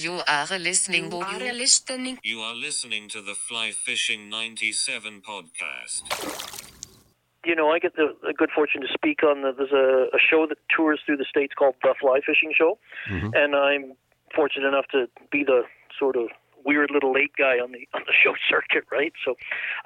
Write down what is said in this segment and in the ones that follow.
You are listening. You are listening. You are listening to the Fly Fishing 97 podcast. you know, I get the, the good fortune to speak on the, there's a, a show that tours through the states called the Fly Fishing Show, mm-hmm. and I'm fortunate enough to be the sort of weird little late guy on the on the show circuit, right? So,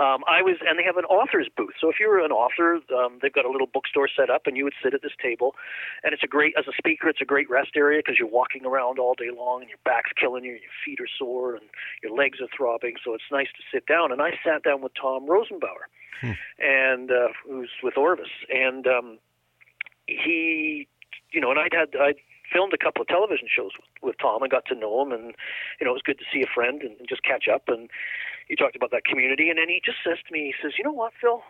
um, I was, and they have an author's booth. So if you're an author, um, they've got a little bookstore set up, and you would sit at this table, and it's a great as a speaker, it's a great rest area because you're walking around all day long, and your back's killing you, and your feet are sore, and your legs are throbbing. So it's nice to sit down. And I sat down with Tom Rosenbauer and uh, who's with Orvis, and um, he, you know, and I'd had I'd filmed a couple of television shows with, with Tom and got to know him, and you know, it was good to see a friend and, and just catch up. And he talked about that community, and then he just says to me, he says, "You know what, Phil?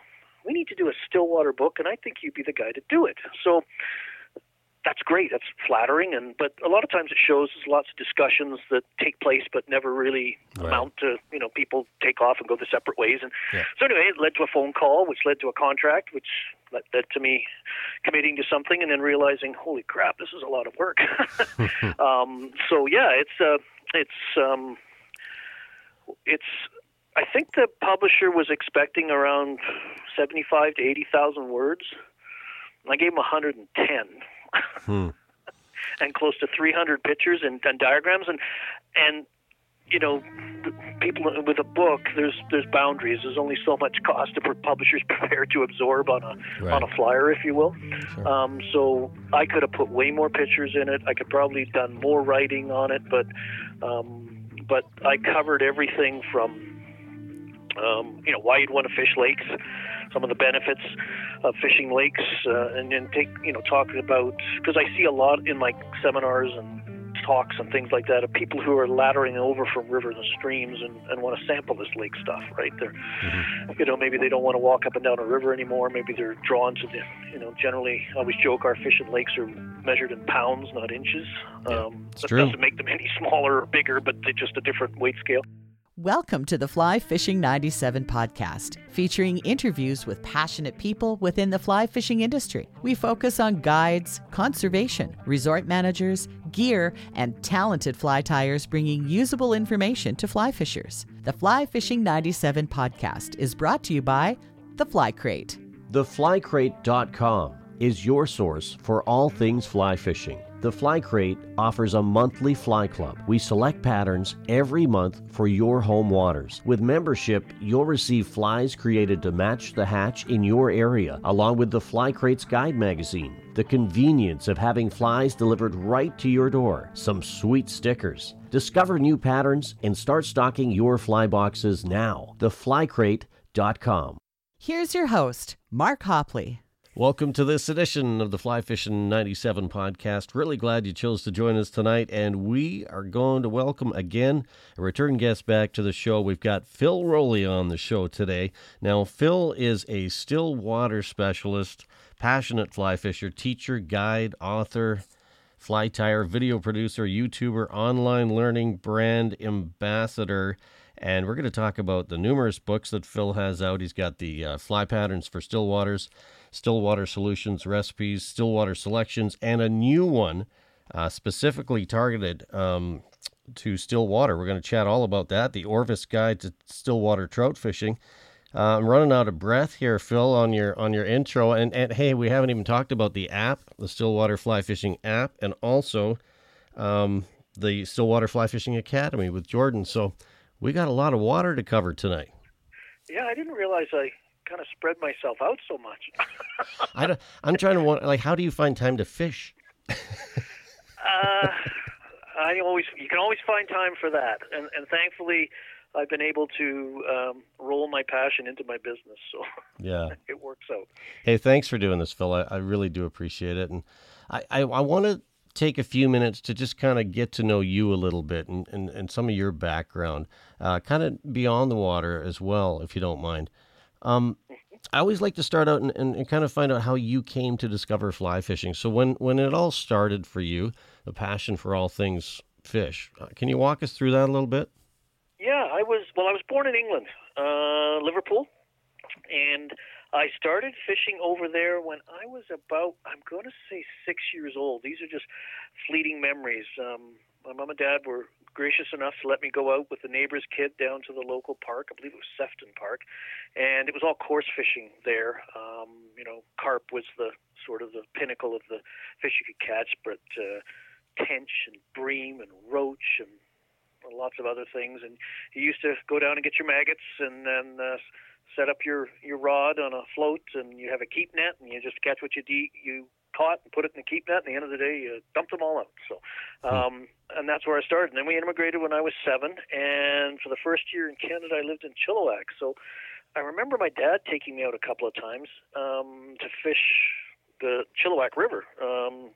We need to do a Stillwater book, and I think you'd be the guy to do it." So that's great. That's flattering, and but a lot of times it shows there's lots of discussions that take place, but never really Right. amount to you know people take off and go their separate ways. And Yeah. so anyway, it led to a phone call, which led to a contract, which led, led to me committing to something, and then realizing, holy crap, this is a lot of work. um, so yeah, it's uh, it's um, it's. I think the publisher was expecting around seventy-five to eighty thousand words. I gave him 110 Hmm. and close to 300 pictures and, and diagrams and and you know people with a book there's there's boundaries there's only so much cost a publisher's prepared to absorb on a Right. on a flyer if you will Sure. um, so I could have put way more pictures in it I could probably done more writing on it but um, but I covered everything from um, you know why you'd want to fish lakes, some of the benefits of fishing lakes, uh, and then take you know talking about because I see a lot in like seminars and talks and things like that of people who are laddering over from rivers and streams and, and want to sample this lake stuff, right? They're you know maybe they don't want to walk up and down a river anymore. Maybe they're drawn to the you know generally I always joke our fishing lakes are measured in pounds, not inches. Um, it's that true. doesn't make them any smaller or bigger, but they're just a different weight scale. Welcome to the Fly Fishing 97 podcast, featuring interviews with passionate people within the fly fishing industry. We focus on guides, conservation, resort managers, gear, and talented fly tyers bringing usable information to fly fishers. The Fly Fishing 97 podcast is brought to you by The Fly Crate. TheFlyCrate.com is your source for all things fly fishing. The Fly Crate offers a monthly fly club. We select patterns every month for your home waters. With membership, you'll receive flies created to match the hatch in your area, along with the Fly Crate's guide magazine. The convenience of having flies delivered right to your door. Some sweet stickers. Discover new patterns and start stocking your fly boxes now. TheFlyCrate.com. Here's your host, Mark Hopley. Welcome to this edition of the Fly Fishing 97 podcast. Really glad you chose to join us tonight. And we are going to welcome again a return guest back to the show. We've got Phil Rowley on the show today. Now, Phil is a still water specialist, passionate fly fisher, teacher, guide, author, fly tyer, video producer, YouTuber, online learning brand ambassador. And we're going to talk about the numerous books that Phil has out. He's got the uh, fly patterns for still waters, Stillwater Solutions recipes, Stillwater selections, and a new one uh, specifically targeted um, to Stillwater. We're going to chat all about that. The Orvis Guide to Stillwater Trout Fishing. Uh, I'm running out of breath here, Phil, on your on your intro. And, and hey, we haven't even talked about the app, the Stillwater Fly Fishing app, and also um, the Stillwater Fly Fishing Academy with Jordan. So we got a lot of water to cover tonight. Yeah, I didn't realize I kind of spread myself out so much. I don't, I'm trying to want like, how do you find time to fish? uh, I always you can always find time for that, and and thankfully, I've been able to um, roll my passion into my business, so Yeah. it works out. Hey, thanks for doing this, Phil. I, I really do appreciate it. And I, I, I want to take a few minutes to just kind of get to know you a little bit and, and, and some of your background, uh, kind of beyond the water as well, if you don't mind. Um, I always like to start out and, and, kind of find out how you came to discover fly fishing. So when, when it all started for you, the passion for all things fish, uh, can you walk us through that a little bit? Yeah, I was well. I was born in England, uh, Liverpool, and I started fishing over there when I was about I'm going to say six years old. These are just fleeting memories. Um, my mom and dad were gracious enough to let me go out with the neighbor's kid down to the local park. I believe it was Sefton Park, and it was all coarse fishing there. Um, you know, carp was the sort of the pinnacle of the fish you could catch, but uh, tench and bream and roach and lots of other things. And you used to go down and get your maggots and then uh, set up your your rod on a float, and you have a keep net, and you just catch what you de- you caught and put it in the keep net. And at the end of the day, you dumped them all out. So, um, and that's where I started. And then we immigrated when I was seven, and for the first year in Canada, I lived in Chilliwack. So, I remember my dad taking me out a couple of times um, to fish the Chilliwack River. Um,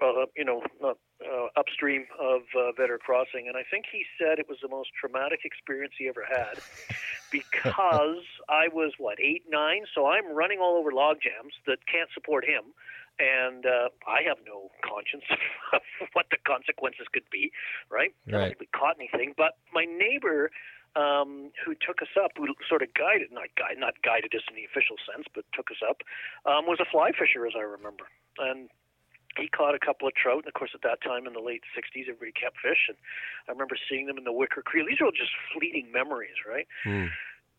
uh, you know, not uh, upstream of uh, Vedder Crossing, and I think he said it was the most traumatic experience he ever had because I was what eight, nine, so I'm running all over log jams that can't support him, and uh, I have no conscience of what the consequences could be, right? I Right. think we caught anything, but my neighbor. Um, who took us up? Who sort of guided, not guide, not guided us in the official sense, but took us up. Um, was a fly fisher, as I remember, and he caught a couple of trout, and of course, at that time in the late '60s, everybody kept fish, and I remember seeing them in the Wicker Creel. These are all just fleeting memories, right? Hmm.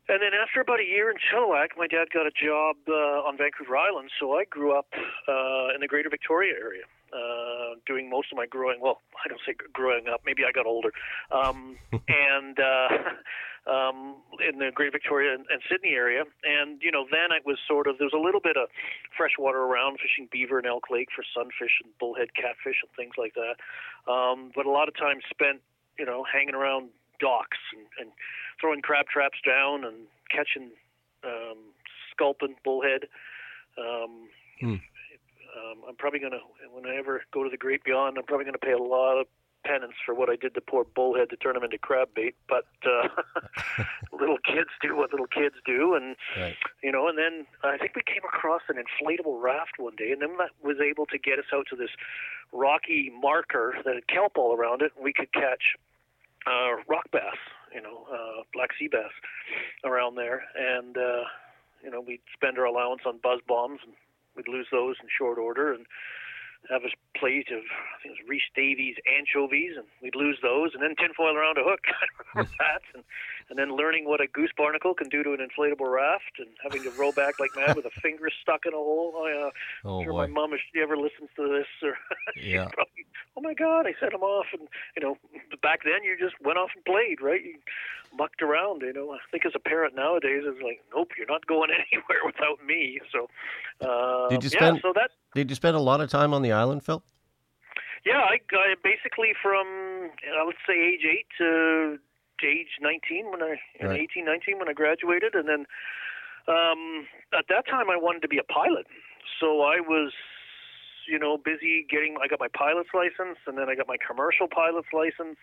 And then after about a year in Chilliwack, my dad got a job uh, on Vancouver Island, so I grew up uh, in the Greater Victoria area, uh, doing most of my growing. Well, I don't say growing up. Maybe I got older, um, and uh, um, in the Greater Victoria and, and Sidney area. And you know, then it was sort of there was a little bit of fresh water around, fishing beaver and elk lake for sunfish and bullhead catfish and things like that. Um, but a lot of time spent, you know, hanging around docks and, and throwing crab traps down and catching um, sculpin bullhead. Um, Hmm. um, I'm probably going to, when I ever go to the Great Beyond, I'm probably going to pay a lot of penance for what I did to poor bullhead to turn him into crab bait. But uh, little kids do what little kids do, and Right. you know. And then I think we came across an inflatable raft one day, and then that was able to get us out to this rocky marker that had kelp all around it, and we could catch uh, rock bass, you know, uh, black sea bass around there, and uh, you know we'd spend our allowance on buzz bombs, and we'd lose those in short order, and have a plate of I think it was Reese Davies anchovies, and we'd lose those, and then tinfoil around a hook. I remember that, and and then learning what a goose barnacle can do to an inflatable raft, and having to row back like mad with a finger stuck in a hole. I, uh, Oh sure boy. my mom, if she ever listens to this, or Yeah. probably, oh my God, I set him off, and you know, back then you just went off and played, right? You mucked around, you know. I think as a parent nowadays, it's like, nope, you're not going anywhere without me. So, uh, Did you spend, yeah, so that Did you spend a lot of time on the island, Phil? yeah, I, I basically from uh, let's say age eight to age 19 when I in Right. 18, 19 when I graduated, and then um, at that time I wanted to be a pilot, so I was you know busy getting. I got my pilot's license, and then I got my commercial pilot's license,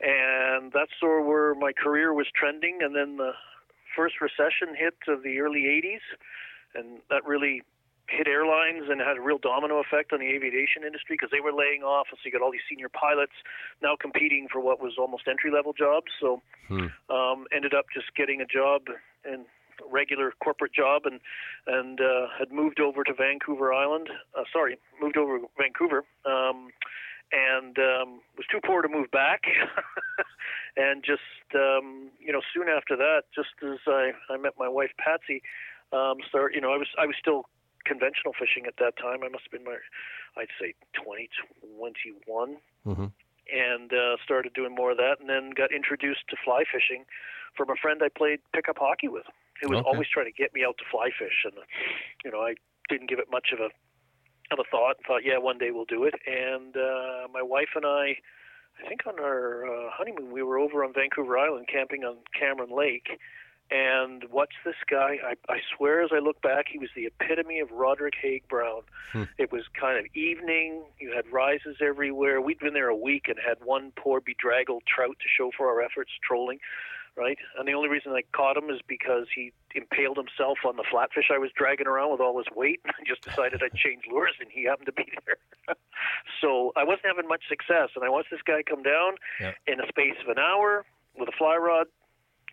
and that's sort of where my career was trending. And then the first recession hit of the early 80s, and that really hit airlines and had a real domino effect on the aviation industry because they were laying off, and so you got all these senior pilots now competing for what was almost entry level jobs. So Hmm. um, ended up just getting a job in a regular corporate job and and uh, had moved over to Vancouver Island. Uh, sorry, moved over to Vancouver. Um, and um, was too poor to move back, and just um, you know, soon after that, just as I, I met my wife Patsy, um, start you know, I was I was still conventional fishing at that time. I must have been my, I'd say 20, 21 Mm-hmm. and uh, started doing more of that, and then got introduced to fly fishing from a friend I played pickup hockey with, who was Okay. always trying to get me out to fly fish, and you know I didn't give it much of a of a thought, and thought, yeah, one day we'll do it. And uh, my wife and I, I think on our uh, honeymoon, we were over on Vancouver Island camping on Cameron Lake. And what's this guy? I, I swear, as I look back, he was the epitome of Roderick Haig Brown. Hmm. It was kind of evening. You had rises everywhere. We'd been there a week and had one poor bedraggled trout to show for our efforts trolling, right? And the only reason I caught him is because he impaled himself on the flatfish I was dragging around with all his weight. I just decided I'd change lures, and he happened to be there. so I wasn't having much success, and I watched this guy come down Yeah. in a space of an hour with a fly rod.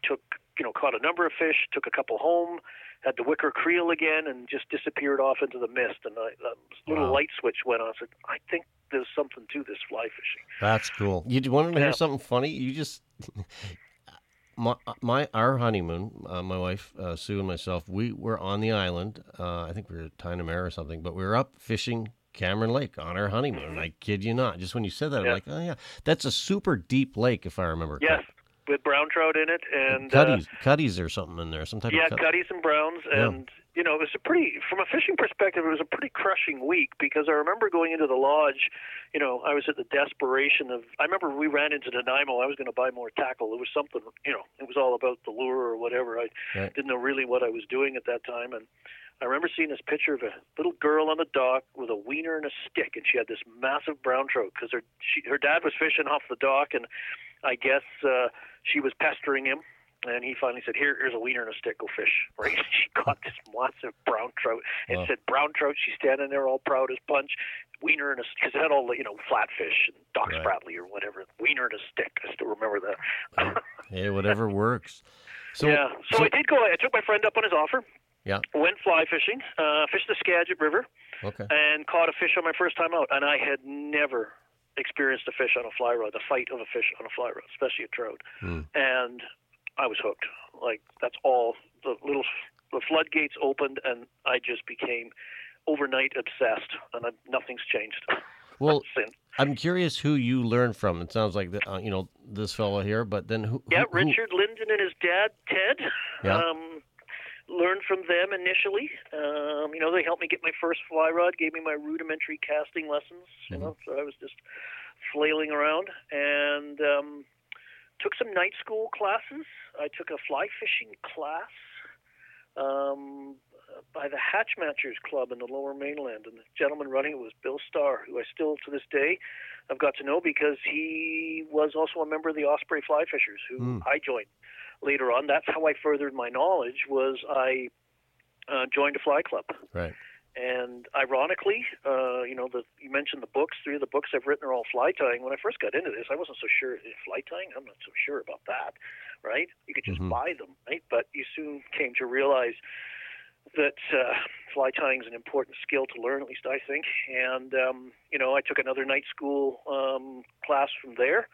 Took you know caught a number of fish, took a couple home, had the wicker creel again, and just disappeared off into the mist. And I, a little Wow. light switch went on. I said, I think there's something to this fly fishing. That's cool. You want to hear Yeah. something funny? You just my my our honeymoon, uh, my wife uh, Sue and myself, we were on the island. Uh, I think we were at Tinamere or something, but we were up fishing Cameron Lake on our honeymoon. And I kid you not. Just when you said that, I'm like, oh yeah, that's a super deep lake, if I remember. Yes, with brown trout in it and uh, cutties, cutties or something in there, some type yeah, of cut- cutties and browns, Yeah. and you know, it was a pretty, from a fishing perspective, it was a pretty crushing week because I remember going into the lodge. You know, I was at the desperation of. I remember we ran into Nanaimo. I was going to buy more tackle. It was something, you know, it was all about the lure or whatever. I Right. didn't know really what I was doing at that time, and I remember seeing this picture of a little girl on the dock with a wiener and a stick, and she had this massive brown trout because her she, her dad was fishing off the dock, and I guess uh, she was pestering him, and he finally said, "Here, here's a wiener and a stick. Go fish." Right? she caught this massive brown trout. and Wow. said brown trout. She's standing there all proud as punch. Wiener and a because it had all the you know flatfish and Doc Right. Spratley or whatever. Wiener and a stick. I still remember that. Hey, whatever works. So, yeah. So, I did go. I took my friend up on his offer. Yeah. Went fly fishing. Uh, fished the Skagit River okay. and caught a fish on my first time out. And I had never experienced a fish on a fly rod, the fight of a fish on a fly rod, especially a trout. Hmm. And I was hooked. Like that's all. The little the floodgates opened, and I just became overnight obsessed. And I, nothing's changed Well, since. I'm curious who you learned from. It sounds like the, uh, you know this fellow here, but then who? Yeah, who- who- Richard Linden and his dad Ted. Yeah. Um, learned from them initially. Um, you know, they helped me get my first fly rod, gave me my rudimentary casting lessons. You know, so I was just flailing around and um, took some night school classes. I took a fly fishing class um, by the Hatchmatchers Club in the Lower Mainland, and the gentleman running it was Bill Starr, who I still to this day I've got to know because he was also a member of the Osprey Fly Fishers, who Hmm. I joined later on. That's how I furthered my knowledge. Was I uh, joined a fly club, Right. and ironically, uh, you know, the, you mentioned the books. Three of the books I've written are all fly tying. When I first got into this, I wasn't so sure. Fly tying? I'm not so sure about that, right? You could just Mhm. buy them, right? But you soon came to realize that uh, fly tying is an important skill to learn, at least I think. And um, you know, I took another night school um, class from there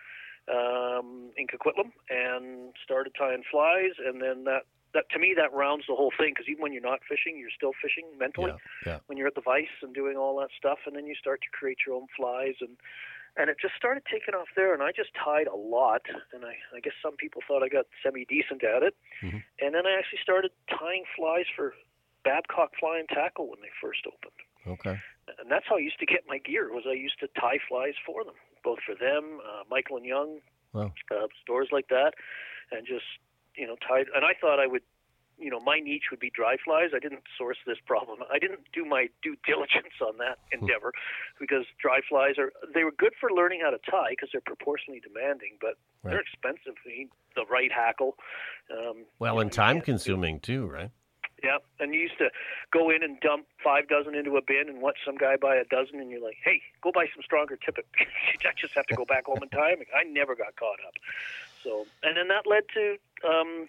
um, in Coquitlam and started tying flies. And then that, that to me, that rounds the whole thing because even when you're not fishing, you're still fishing mentally Yeah. Yeah. when you're at the vice and doing all that stuff and then you start to create your own flies and and it just started taking off there and i just tied a lot and i i guess some people thought i got semi decent at it Mhm. and then i actually started tying flies for babcock fly and tackle when they first opened Okay. and that's how i used to get my gear was i used to tie flies for them both for them uh, michael and young Wow. uh, stores like that and just you know tied and i thought i would you know my niche would be dry flies. I didn't source this problem. I didn't do my due diligence on that endeavor because dry flies are they were good for learning how to tie because they're proportionally demanding but they're expensive. You need the right hackle. Um, Well, and time consuming too, right? Yeah, and you used to go in and dump five dozen into a bin and watch some guy buy a dozen, and you're like, "Hey, go buy some stronger tippet." I just have to go back home in time. I never got caught up. So, and then that led to um,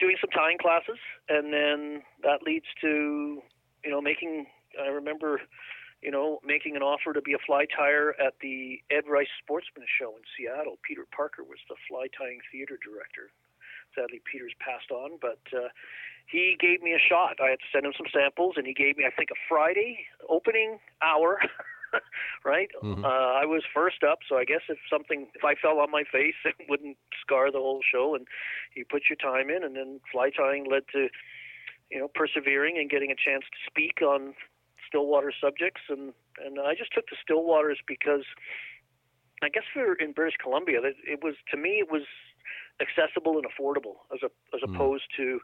doing some tying classes, and then that leads to you know making. I remember, you know, making an offer to be a fly tyer at the Ed Rice Sportsman Show in Seattle. Peter Parker was the fly tying theater director. Sadly, Peter's passed on, but. Uh, he gave me a shot. I had to send him some samples, and he gave me, I think, a Friday opening hour. right? Mhm. Uh, I was first up, so I guess if something, if I fell on my face, it wouldn't scar the whole show. And you put your time in, and then fly tying led to, you know, persevering and getting a chance to speak on Stillwater subjects. And and I just took to Stillwaters because, I guess for in British Columbia, that it was to me it was accessible and affordable as a as Mm. opposed to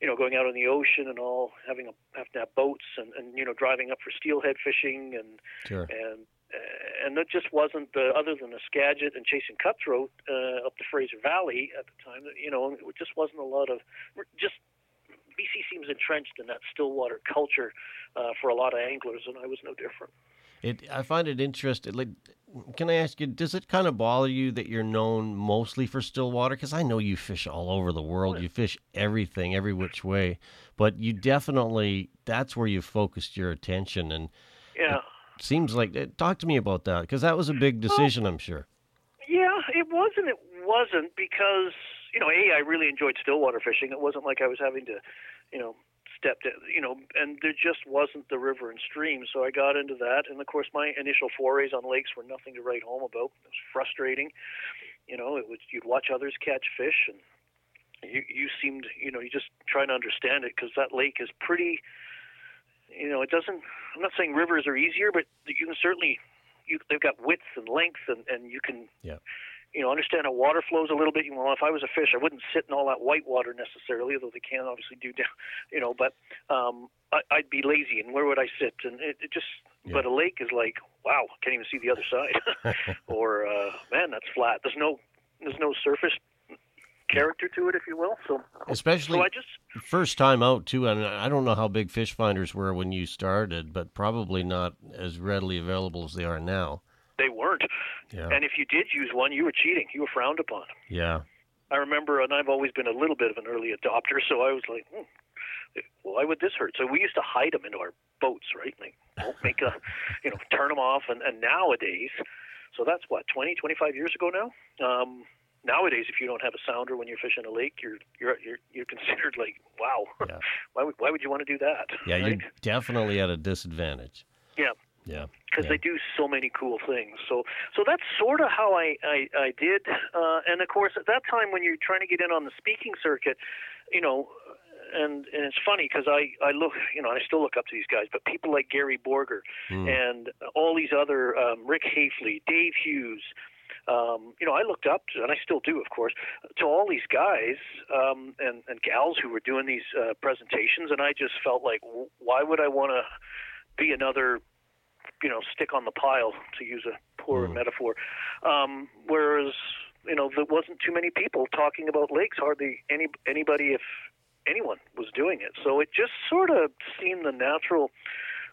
you know going out on the ocean and all having a have to have boats and, and you know driving up for steelhead fishing and Sure. and and it just wasn't the other than the Skagit and chasing cutthroat uh, up the Fraser Valley at the time. You know, it just wasn't a lot of just. BC seems entrenched in that Stillwater culture uh, for a lot of anglers, and I was no different. It. I find it interesting. Like, can I ask you? Does it kind of bother you that you're known mostly for Stillwater? Because I know you fish all over the world. You fish everything, every which way. But you definitely that's where you focused your attention. And Yeah. seems like. eh, Talk to me about that because that was a big decision, I'm sure. Yeah, it was and it wasn't because you know, a I really enjoyed stillwater fishing. It wasn't like I was having to, you know, step to, you know, and there just wasn't the river and stream. So I got into that, and of course, my initial forays on lakes were nothing to write home about. It was frustrating. You know, it was you'd watch others catch fish, and you you seemed, you know, you just trying to understand it because that lake is pretty. You know, it doesn't. I'm not saying rivers are easier, but you can certainly. You, they've got width and length, and, and you can Yeah. You know, understand how water flows a little bit. You know, if I was a fish, I wouldn't sit in all that white water necessarily, although they can obviously do down, you know. But um, I, I'd be lazy, and where would I sit? And it, it just, Yeah. but a lake is like, wow, can't even see the other side, or uh, man, that's flat. There's no, there's no surface character to it, if you will. So, Especially so I just, first time out too. And I don't know how big fish finders were when you started, but probably not as readily available as they are now. They weren't. Yeah. And if you did use one, you were cheating. You were frowned upon. Yeah. I remember, and I've always been a little bit of an early adopter, so I was like, hmm, why would this hurt? So we used to hide them into our boats, right? Like, don't make a, you know, turn them off. And, and nowadays, so that's what, 20, 25 years ago now? Um, nowadays, if you don't have a sounder when you're fishing a lake, you're you're you're, you're considered like, wow, Yeah. why would why would you want to do that? Yeah, right? you're definitely at a disadvantage. Yeah. Because Yeah. they do so many cool things. So so that's sort of how I I, I did. Uh, and of course, at that time when you're trying to get in on the speaking circuit, you know. And and it's funny because I I look you know I still look up to these guys, but people like Gary Borger Mm. and all these other um, Rick Hafele, Dave Hughes, um, you know, I looked up to, and I still do, of course, to all these guys um, and, and gals who were doing these uh, presentations, and I just felt like, why would I want to be another, you know, stick on the pile, to use a poor Mm. metaphor? Um, whereas, you know, there wasn't too many people talking about lakes, hardly any anybody, if anyone, was doing it. So it just sort of seemed the natural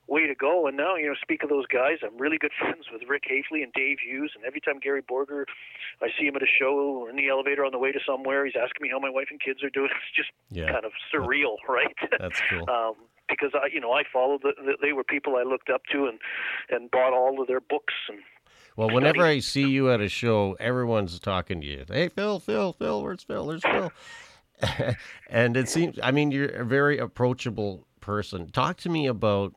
way to go. And now, you know, speak of those guys, I'm really good friends with Rick Hafele and Dave Hughes. And every time Gary Borger, I see him at a show or in the elevator on the way to somewhere, he's asking me how my wife and kids are doing. It's just Yeah. kind of surreal, right? That's cool. um, because I, you know, I followed. The, the, they were people I looked up to and and bought all of their books and. Well, whenever I see you at a show, everyone's talking to you. Hey, Phil, Phil, Phil, where's Phil? Where's Phil? and it seems, I mean, you're a very approachable person. Talk to me about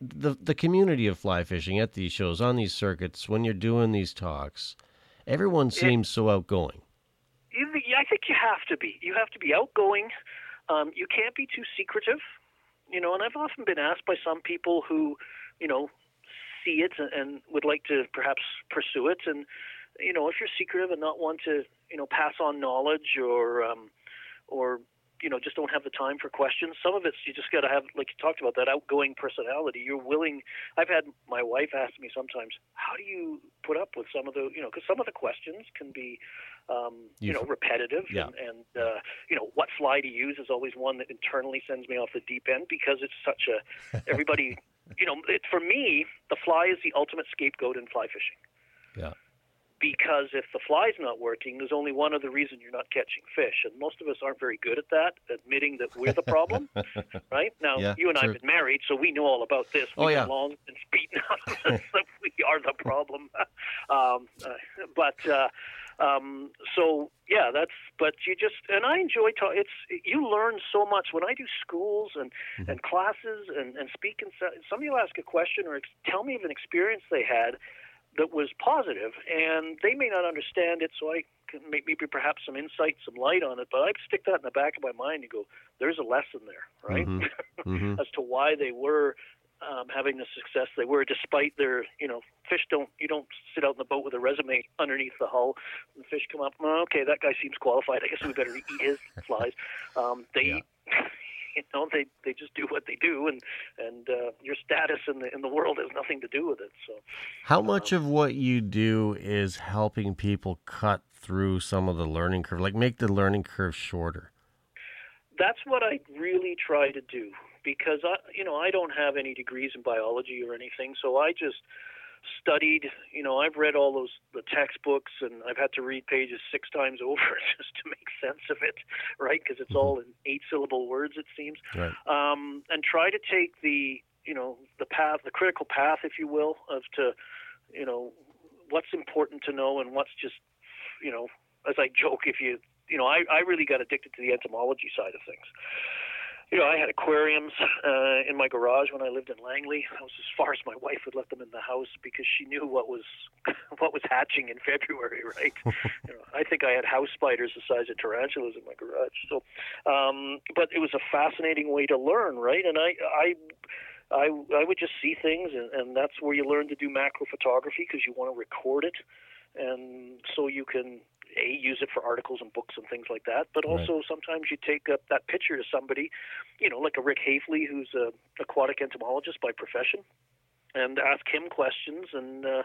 the the community of fly fishing at these shows, on these circuits, when you're doing these talks. Everyone seems so outgoing. I think you have to be. You have to be outgoing. Um, you can't be too secretive. You know, and I've often been asked by some people who, you know, see it and, would like to perhaps pursue it. And, you know, if you're secretive and not want to, you know, pass on knowledge or, um, or, you know, just don't have the time for questions. Some of it's you just got to have, like you talked about, that outgoing personality. You're willing. I've had my wife ask me sometimes, "How do you put up with some of the, you know, because some of the questions can be, um, you, know, repetitive, Yeah. and, and uh, you know, what fly to use is always one that internally sends me off the deep end because it's such a everybody, you know, it, for me, the fly is the ultimate scapegoat in fly fishing Yeah. because if the fly's not working, there's only one other reason you're not catching fish, and most of us aren't very good at that, admitting that we're the problem. right now, Yeah, you and true. I've been married, so we know all about this. Oh, We've yeah. long and beaten out that we are the problem. um, uh, but uh, um, so yeah, that's. But you just and I enjoy. Ta- it's you learn so much when I do schools and Mm-hmm. and classes and and speak. And somebody will ask a question or ex- tell me of an experience they had that was positive, and they may not understand it, so I can make maybe perhaps some insight, some light on it. But I stick that in the back of my mind and go, "There's a lesson there, right?" Mhm. Mhm. as to why they were um, having the success they were, despite their, you know, fish don't. You don't sit out in the boat with a resume underneath the hull. And the fish come up. "Oh, okay, that guy seems qualified. I guess we better eat his flies. Um, they. You know, they they just do what they do, and and uh, your status in the in the world has nothing to do with it. So, How much of what you do is helping people cut through some of the learning curve, like make the learning curve shorter? that's what I really try to do because I, you know, I don't have any degrees in biology or anything, so I just studied. You know, I've read all those the textbooks, and I've had to read pages six times over just to make sense of it, right? Because it's all in eight syllable words, it seems. Right. Um, and try to take the you know the path, the critical path, if you will, of to you know what's important to know and what's just you know as I joke, if you you know I I really got addicted to the entomology side of things you know, I had aquariums uh, in my garage when I lived in Langley. That was as far as my wife would let them in the house because she knew what was what was hatching in February, right? you know, I think I had house spiders the size of tarantulas in my garage. So, um, but it was a fascinating way to learn, right? And I, I. I I would just see things, and, and that's where you learn to do macro photography because you want to record it, and so you can a use it for articles and books and things like that, but also right. sometimes you take up that picture to somebody, you know, like a Rick Hafele, who's a aquatic entomologist by profession, and ask him questions. And uh,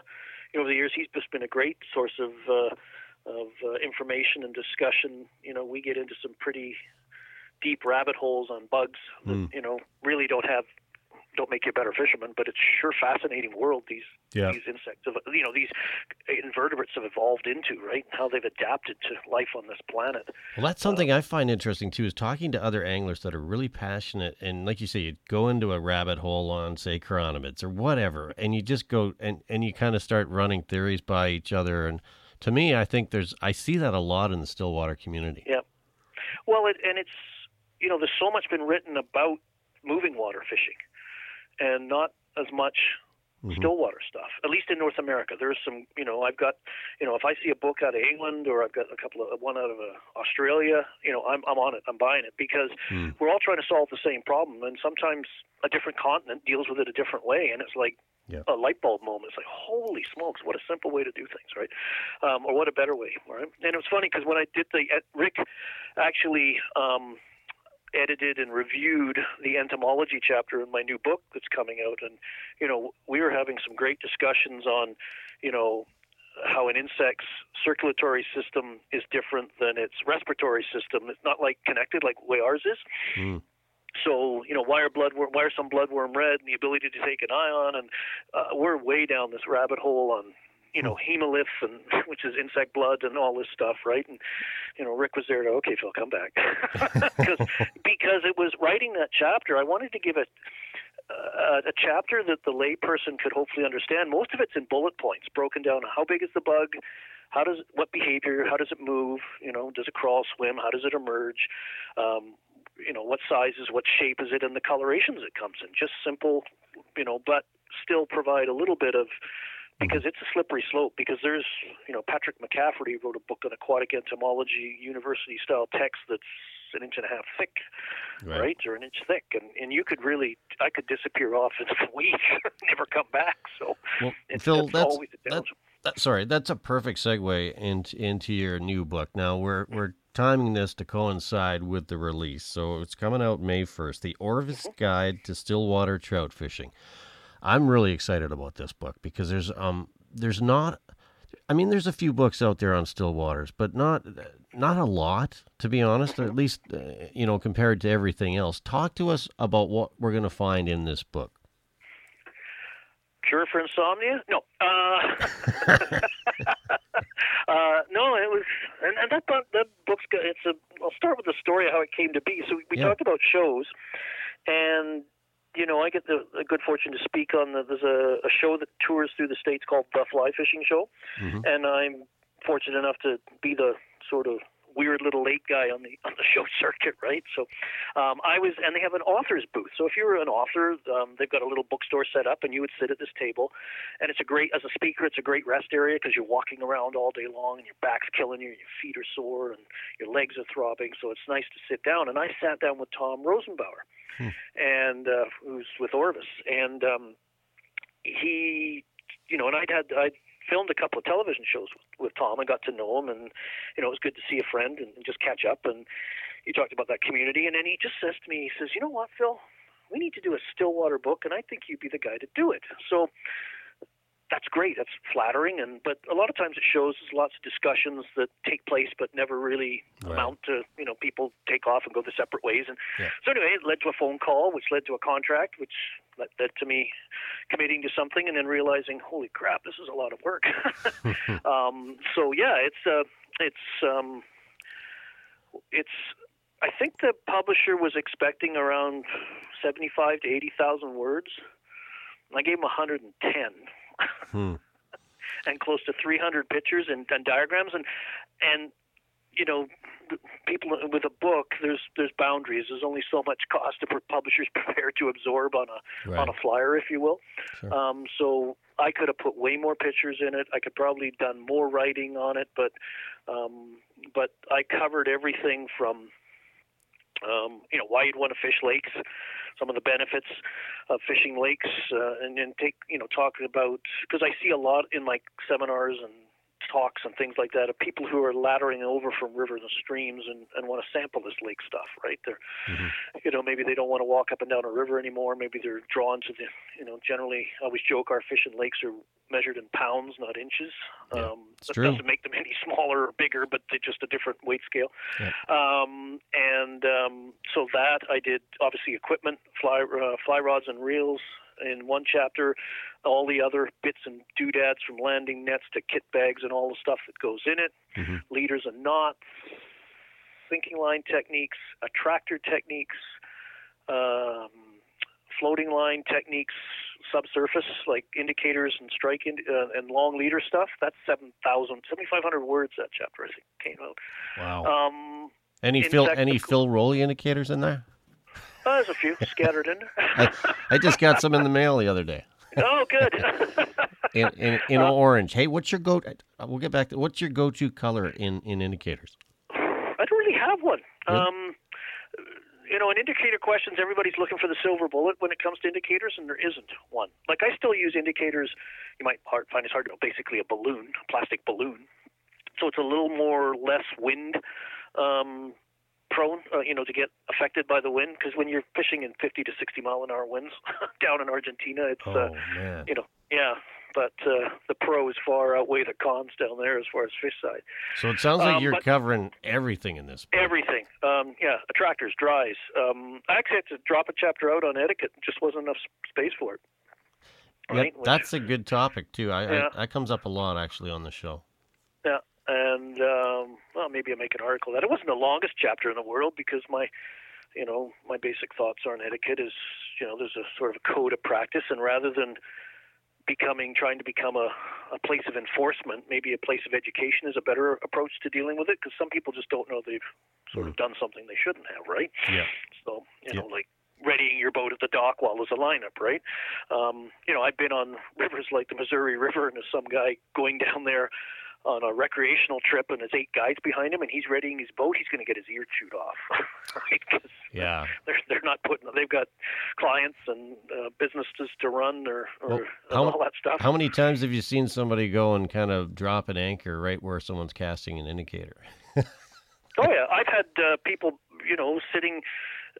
you know, over the years, he's just been a great source of uh, of uh, information and discussion. You know, we get into some pretty deep rabbit holes on bugs that mm. you know really don't have don't make you a better fisherman, but it's sure fascinating world these yeah. these insects, have, you know, these invertebrates have evolved into, right? And How they've adapted to life on this planet. Well, that's something uh, I find interesting too. Is talking to other anglers that are really passionate, and like you say, you go into a rabbit hole on, say, chironomids or whatever, and you just go and and you kind of start running theories by each other. And to me, I think there's I see that a lot in the stillwater community. Yeah. Well, it, and it's you know, there's so much been written about moving water fishing and not as much mm-hmm. stillwater stuff. At least in North America, there's some. You know, I've got. You know, if I see a book out of England or I've got a couple of one out of uh, Australia, you know, I'm I'm on it. I'm buying it because mm. we're all trying to solve the same problem, and sometimes a different continent deals with it a different way, and it's like. A light bulb moment. It's like, holy smokes, what a simple way to do things, right? Um, or what a better way, right? And it was funny because when I did the Rick, actually, um, edited and reviewed the entomology chapter in my new book that's coming out. And you know we were having some great discussions on you know how an insect's circulatory system is different than its respiratory system. It's not like connected like the way ours is. Mm. So you know why are bloodworm why are some bloodworm red and the ability to take an ion and uh, we're way down this rabbit hole on you know, hemolymph and which is insect blood and all this stuff, right? And you know, Rick was there to okay, Phil, come back because because it was writing that chapter. I wanted to give it uh, a chapter that the layperson could hopefully understand. Most of it's in bullet points, broken down. How big is the bug? How does what behavior? How does it move? You know, does it crawl, swim? How does it emerge? Um, you know, what sizes, what shape is it, and the colorations it comes in. Just simple, you know, but still provide a little bit of because it's a slippery slope. Because there's, you know, Patrick McCafferty wrote a book on aquatic entomology, university style text that's an inch and a half thick, right, right? or an inch thick, and and you could really, I could disappear off in a week, never come back. So, well, Phil, that's, that's that, sorry, that's a perfect segue into into your new book. Now we're we're timing this to coincide with the release, so it's coming out May first. The Orvis mm-hmm. Guide to Stillwater Trout Fishing. I'm really excited about this book because there's um there's not I mean there's a few books out there on still waters, but not not a lot to be honest, or at least uh, you know compared to everything else. Talk to us about what we're going to find in this book. Cure for insomnia? No. Uh, uh, no, it was, and, and that that book's good. It's a. I'll start with the story of how it came to be. So we, we yeah. talked about shows, and you know, I get the, the good fortune to speak on the, there's a, a show that tours through the states called the Fly Fishing Show, mm-hmm. and I'm fortunate enough to be the sort of weird little late guy on the on the show circuit, right? So um, I was, and they have an author's booth. So if you're an author, um, they've got a little bookstore set up, and you would sit at this table, and it's a great as a speaker, it's a great rest area because you're walking around all day long, and your back's killing you, your feet are sore, and your legs are throbbing. So it's nice to sit down. And I sat down with Tom Rosenbauer hmm. and uh, who's with Orvis, and um, he, you know, and I'd had I filmed a couple of television shows with, with Tom and got to know him, and you know, it was good to see a friend and, and just catch up. And he talked about that community, and then he just says to me, he says, "You know what, Phil? We need to do a Stillwater book, and I think you'd be the guy to do it." So that's great. That's flattering, and but a lot of times it shows there's lots of discussions that take place but never really right. amount to you know people take off and go their separate ways. And yeah. so anyway, it led to a phone call, which led to a contract, which led, led to me committing to something, and then realizing, holy crap, this is a lot of work. um, so yeah, it's uh, it's um, it's I think the publisher was expecting around seventy-five to eighty thousand words I gave him 110. Hmm. and close to 300 pictures and, and diagrams and and you know people with a book there's there's boundaries there's only so much cost a publisher's prepared to absorb on a Right. on a flyer if you will Sure. um, so I could have put way more pictures in it I could probably done more writing on it but um, but I covered everything from um, you know why you'd want to fish lakes some of the benefits of fishing lakes uh, and then take you know talking about because I see a lot in like seminars and talks and things like that of people who are laddering over from rivers and streams and, and want to sample this lake stuff right they're Mhm. you know maybe they don't want to walk up and down a river anymore maybe they're drawn to the you know generally I always joke our fishing lakes are measured in pounds not inches Yeah, um, that true. doesn't make them any smaller or bigger but they're just a different weight scale Yeah. um, and um, so that I did obviously equipment, fly uh, fly rods and reels in one chapter, all the other bits and doodads from landing nets to kit bags and all the stuff that goes in it, Mhm. leaders and knots, sinking line techniques, attractor techniques, um, floating line techniques, subsurface like indicators and strike ind- uh, and long leader stuff. That's 7,000, 7,500 words that chapter I think came out. Wow. Um, any in Phil any Phil Rowley indicators in there? Oh, there's a few scattered in there. I, I just got some in the mail the other day. oh, good. In in, in Uh, orange. Hey, what's your go? We'll get back to what's your go-to color in in indicators? I don't really have one. Really? Um, you know, in indicator questions, everybody's looking for the silver bullet when it comes to indicators, and there isn't one. Like I still use indicators. You might find it's hard to. Basically, a balloon, a plastic balloon. So it's a little more less wind um, prone, uh, you know, to get affected by the wind. Because when you're fishing in 50 to 60 mile an hour winds down in Argentina, it's uh, Oh man. you know, yeah. But uh, the pros far outweigh the cons down there as far as fish side. So it sounds like um, you're covering everything in this. book. Everything. Um, yeah, attractors, dries. Um, I actually had to drop a chapter out on etiquette. Just wasn't enough space for it. Yeah, Right? Which- that's a good topic too. I, Yeah. I that comes up a lot actually on the show. And um, well, maybe I make an article that it wasn't the longest chapter in the world because my, you know, my basic thoughts on etiquette is, you know, there's a sort of a code of practice, and rather than becoming trying to become a, a place of enforcement, maybe a place of education is a better approach to dealing with it because some people just don't know they've sort of done something they shouldn't have, right? Yeah. So, you Yeah. know, like readying your boat at the dock while there's a lineup, right? Um, you know, I've been on rivers like the Missouri River, and there's some guy going down there on a recreational trip, and there's eight guys behind him, and he's readying his boat. He's going to get his ear chewed off, right? Yeah. they're they're not putting. They've got clients and uh, businesses to run, or, or Well, how- all that stuff. How many times have you seen somebody go and kind of drop an anchor right where someone's casting an indicator? Oh yeah, I've had uh, people, you know, sitting.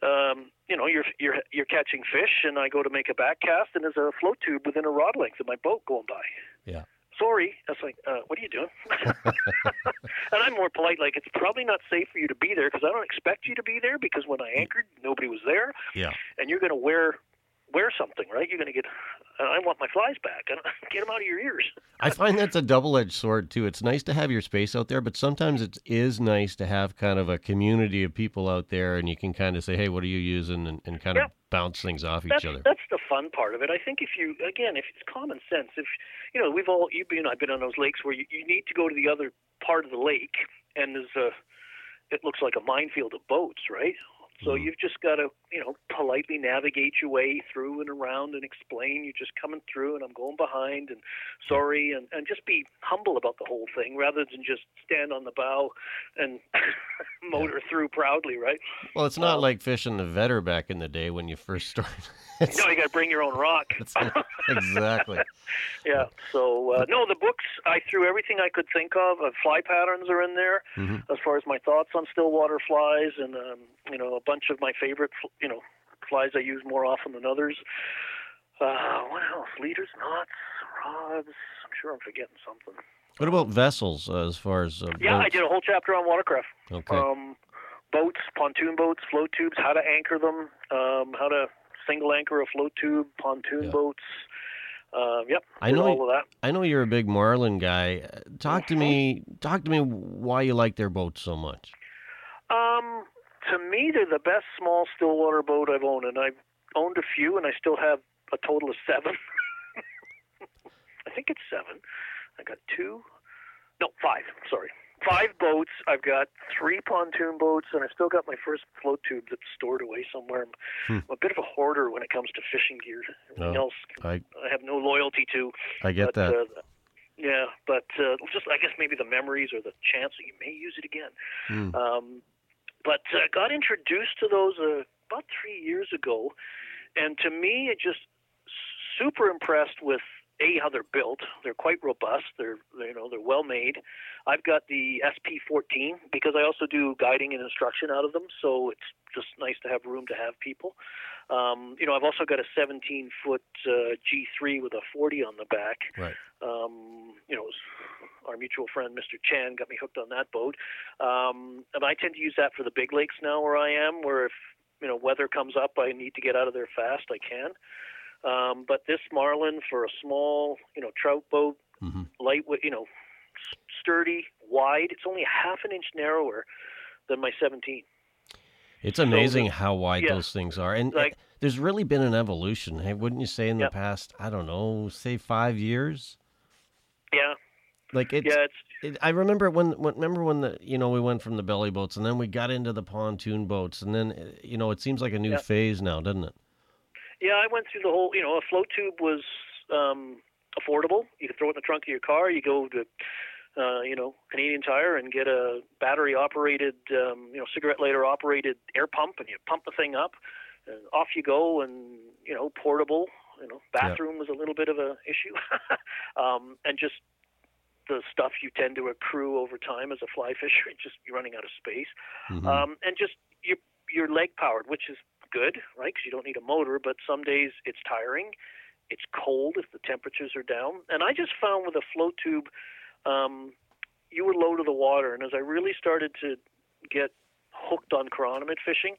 Um, you know, you're you're you're catching fish, and I go to make a back cast, and there's a float tube within a rod length of my boat going by. Yeah. Sorry, I was like, uh, what are you doing? and I'm more polite, like it's probably not safe for you to be there because I don't expect you to be there because when I anchored, nobody was there, Yeah. and you're going to wear wear something, right? You're going to get. I want my flies back. Get them out of your ears. I find that's a double-edged sword too. It's nice to have your space out there, but sometimes it is nice to have kind of a community of people out there, and you can kind of say, "Hey, what are you using?" and, and kind Yeah. of bounce things off that's, each other. That's the fun part of it. I think if you, again, if it's common sense, if, you know, we've all, you've been, I've been on those lakes where you, you need to go to the other part of the lake and there's a, it looks like a minefield of boats, right? So Mhm. you've just got to, you know, politely navigate your way through and around and explain you're just coming through and I'm going behind and sorry and, and just be humble about the whole thing rather than just stand on the bow and motor through proudly, right? Well, it's not um, like fishing the Vedder back in the day when you first started. It's- No, you got to bring your own rock. exactly. Yeah. So uh, no, the books I threw everything I could think of. Uh, fly patterns are in there Mhm. as far as my thoughts on stillwater flies, and um, you know a bunch of my favorite you know flies I use more often than others. Uh, what else? Leaders, knots, rods. I'm sure I'm forgetting something. What about vessels uh, as far as uh, Yeah, I did a whole chapter on watercraft. Okay. Um, boats, pontoon boats, float tubes, how to anchor them, um, how to single anchor a float tube, pontoon Yeah. boats. Um, yep, I know all of that. I know you're a big Marlin guy. Uh, Talk to me. Talk to me why you like their boats so much. Um, to me, they're the best small stillwater boat I've owned, and I've owned a few, and I still have a total of seven. I think it's seven. I got two, no, five. Sorry, five boats. I've got three pontoon boats, and I still got my first float tube that's stored away somewhere. I'm, I'm a bit of a hoarder when it comes to fishing gear. Everything Oh, else, I I have no loyalty to. I get but, that. Uh, yeah, but uh, just I guess maybe the memories or the chance that you may use it again. Hmm. Um, but uh, got introduced to those uh, about three years ago, and to me, it just super impressed with a how they're built. They're quite robust. They're, you know they're well made. I've got the SP14 because I also do guiding and instruction out of them, so it's just nice to have room to have people. Um, you know, I've also got a 17 foot uh, G3 with a 40 on the back. Right. Um, you know, our mutual friend Mr. Chan got me hooked on that boat, um, and I tend to use that for the big lakes now where I am. Where if you know weather comes up, I need to get out of there fast. I can. Um, but this Marlon for a small, you know, trout boat, Mhm. lightweight, you know, sturdy, wide. It's only a half an inch narrower than my 17. It's amazing the- how wide yeah. those things are, and Like- uh, there's really been an evolution. Hey, wouldn't you say in the Yep. past? I don't know, say five years. Yeah, Like it's, yeah, it's it, I remember when, when, remember when the, you know, we went from the belly boats and then we got into the pontoon boats, and then, uh, you know, it seems like a new Yeah. phase now, doesn't it? Yeah, I went through the whole. You know, a float tube was um, affordable. You could throw it in the trunk of your car. You go to, uh, you know, Canadian Tire and get a battery-operated, um, you know, cigarette lighter-operated air pump, and you pump the thing up, and off you go. And you know, portable. You know, bathroom was a little bit of a issue, um, and just the stuff you tend to accrue over time as a fly fisher. Just you're running out of space Mhm. um, and just you're, you're leg powered, which is good, right? Because you don't need a motor. But some days it's tiring. It's cold if the temperatures are down. And I just found with a float tube, um, you were low to the water. And as I really started to get hooked on chironomid fishing,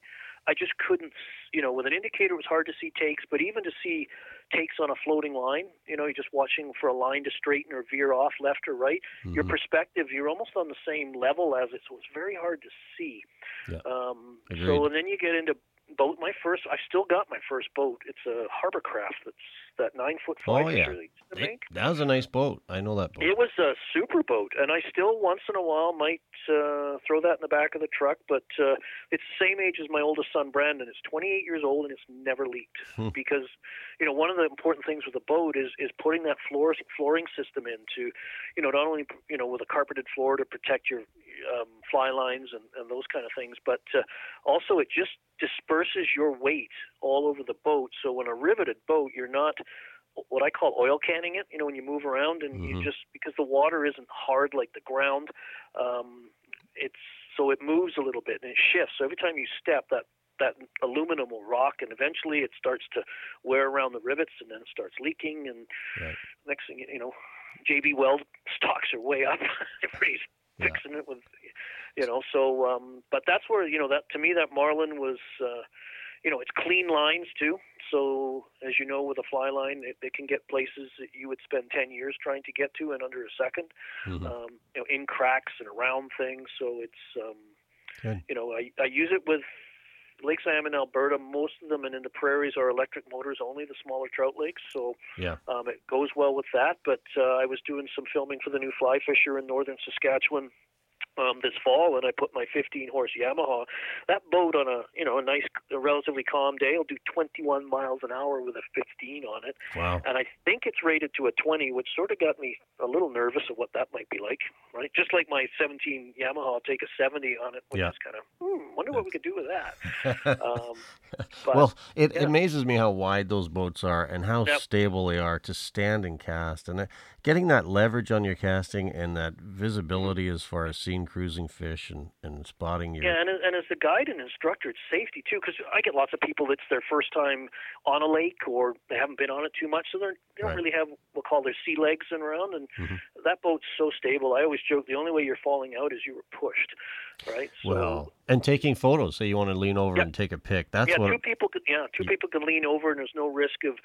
I just couldn't, you know, with an indicator it was hard to see takes, but even to see takes on a floating line, you know, you're just watching for a line to straighten or veer off left or right. Your Mhm. perspective, you're almost on the same level as it, so it's very hard to see. Yeah. Um, so and then you get into boat. My first, I still got my first boat. It's a Harbercraft. That's that nine foot fly Oh, yeah. fisher they used to It- that was a nice boat. I know that boat. It was a super boat, and I still once in a while might uh, throw that in the back of the truck. But uh, it's the same age as my oldest son Brandon. It's 28 years old and it's never leaked Hmm. because you know one of the important things with a boat is is putting that floor flooring system in to you know not only you know with a carpeted floor to protect your um, fly lines and, and those kind of things, but uh, also it just disperses your weight all over the boat. So when a riveted boat, you're not what I call oil canning it. You know, when you move around and Mhm. you just because the water isn't hard like the ground, um, it's so it moves a little bit and it shifts. So every time you step, that that aluminum will rock, and eventually it starts to wear around the rivets, and then it starts leaking. And Right. next thing you you know, JB Weld stocks are way up. Everybody's Yeah. fixing it with, you know. So, um, but that's where you know that to me that Marlon was. Uh, you know, it's clean lines too. So, as you know, with a fly line, it, they can get places that you would spend 10 years trying to get to in under a 2nd Mhm. Um, you know, in cracks and around things. So it's, um, Good. you know, I, I use it with lakes I am in Alberta. Most of them and in the prairies are electric motors only, the smaller trout lakes. So Yeah. um, it goes well with that. But uh, I was doing some filming for the new Fly Fisher in northern Saskatchewan um, this fall, and I put my 15 horse Yamaha. That boat on a you know a nice, a relatively calm day will do 21 miles an hour with a 15 on it, Wow. and I think it's rated to a 20, which sort of got me a little nervous of what that might be like. Right, just like my 17 Yamaha, I'll take a 70 on it, which Yeah. is kind of hmm, wonder what we could do with that. um, but, well, it yeah. amazes me how wide those boats are and how Yep. stable they are to stand and cast, and uh, getting that leverage on your casting and that visibility as far as seeing cruising fish and, and spotting your. Yeah, and, and as a guide and instructor, it's safety too, because I get lots of people that's their first time on a lake or they haven't been on it too much, so they're, they don't Right. really have what we'll call their sea legs and around. And Mhm. that boat's so stable. I always joke the only way you're falling out is you were pushed, right? So, well, and taking photos. Say you want to lean over Yep. and take a pic. That's yeah, what. two people could yeah, two Yeah. people can lean over and there's no risk of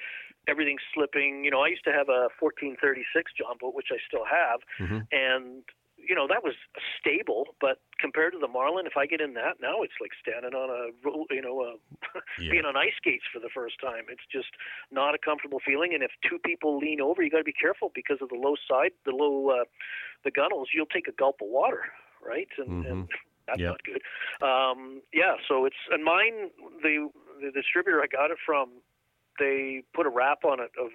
everything slipping. You know, I used to have a 1436 John boat, which I still have, Mhm. and you know, that was stable, but compared to the Marlon, if I get in that now, it's like standing on a, you know, uh, Yeah. being on ice skates for the first time. It's just not a comfortable feeling. And if two people lean over, you got to be careful because of the low side, the low, uh, the gunnels. You'll take a gulp of water, right? And, and that's Yep. not good. Um, yeah. So it's and mine. The the distributor I got it from, they put a wrap on it of.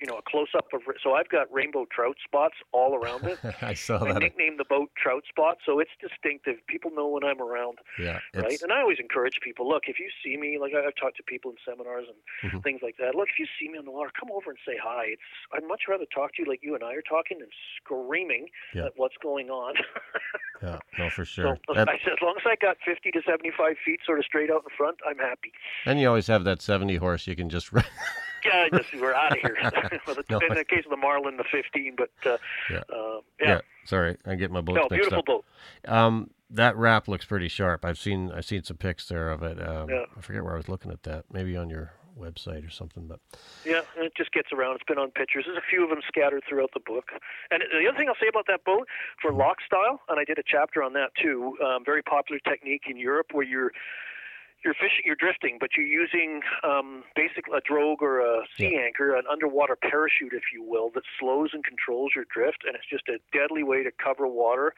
You know, a close up of so I've got rainbow trout spots all around it. I saw I that. nicknamed the boat Trout Spot, so it's distinctive. People know when I'm around, Yeah, right? it's, And I always encourage people: look, if you see me, like I- I've talked to people in seminars and Mhm. things like that. Look, if you see me on the water, come over and say hi. It's I'd much rather talk to you like you and I are talking than screaming Yeah. at what's going on. yeah, no, for sure. so That- I said, as long as I got 50 to 75 feet sort of straight out in front, I'm happy. and you always have that 70 horse you can just Yeah, just we're out of here. well, No, in the case of the Marlon, the 15, but uh, Yeah. uh, yeah. yeah. Sorry, I get my boats no, beautiful up. boat. Um, that wrap looks pretty sharp. I've seen I've seen some pics there of it. Um, Yeah. I forget where I was looking at that. Maybe on your website or something. But Yeah, and it just gets around. It's been on pictures. There's a few of them scattered throughout the book. And the other thing I'll say about that boat for loch style, and I did a chapter on that too. Um, very popular technique in Europe where you're you're fishing, you're drifting, but you're using um, basically a drogue or a sea anchor, an underwater parachute, if you will, that slows and controls your drift, and it's just a deadly way to cover water,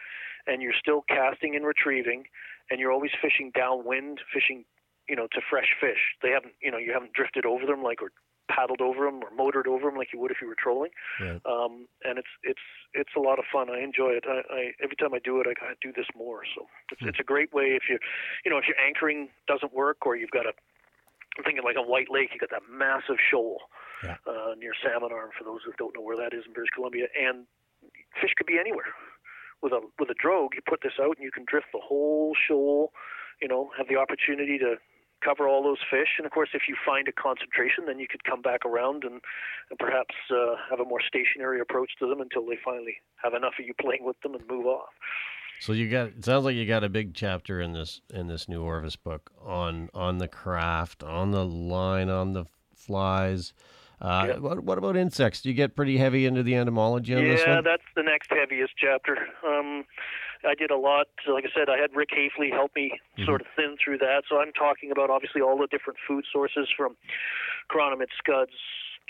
and you're still casting and retrieving, and you're always fishing downwind, fishing, you know, to fresh fish. They haven't, you know, you haven't drifted over them like or paddled over them or motored over them like you would if you were trolling. Right. Um, and it's it's it's a lot of fun. I enjoy it. I, I every time I do it, I of do this more. So it's it's a great way if you, you know, if your anchoring doesn't work or you've got a, I'm thinking like a White Lake, you got that massive shoal Yeah. uh, near Salmon Arm. For those that don't know where that is in British Columbia, and fish could be anywhere. With a with a drogue, you put this out and you can drift the whole shoal. You know, have the opportunity to cover all those fish. And of course, if you find a concentration, then you could come back around and, and perhaps uh, have a more stationary approach to them until they finally have enough of you playing with them and move off. so you got it sounds like you got a big chapter in this in this new Orvis book on on the craft, on the line, on the flies. Uh, Yeah. what, what about insects? Do you get pretty heavy into the entomology on this yeah, that's the next heaviest chapter. Um, I did a lot. Like I said, I had Rick Hafele help me Mm-hmm. sort of thin through that. So I'm talking about obviously all the different food sources from chironomid scuds,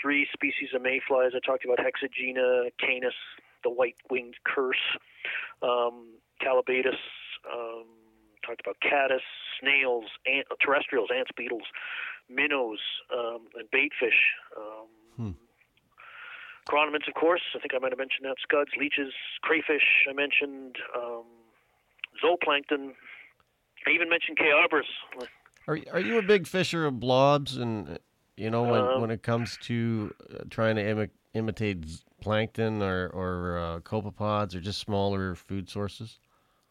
three species of mayflies. I talked about Hexagenia, Caenis, the white-winged curse, um, Callibaetis. Um, talked about caddis, snails, ant, terrestrials, ants, beetles, minnows, um, and baitfish. Um, Hmm. Chironomids, of course. I think I might have mentioned that. Scuds, leeches, crayfish. I mentioned um, zooplankton. I even mentioned K. Are are you a big fisher of blobs and uh, you know when Um, when it comes to uh, trying to imi- imitate plankton or or uh, copepods or just smaller food sources?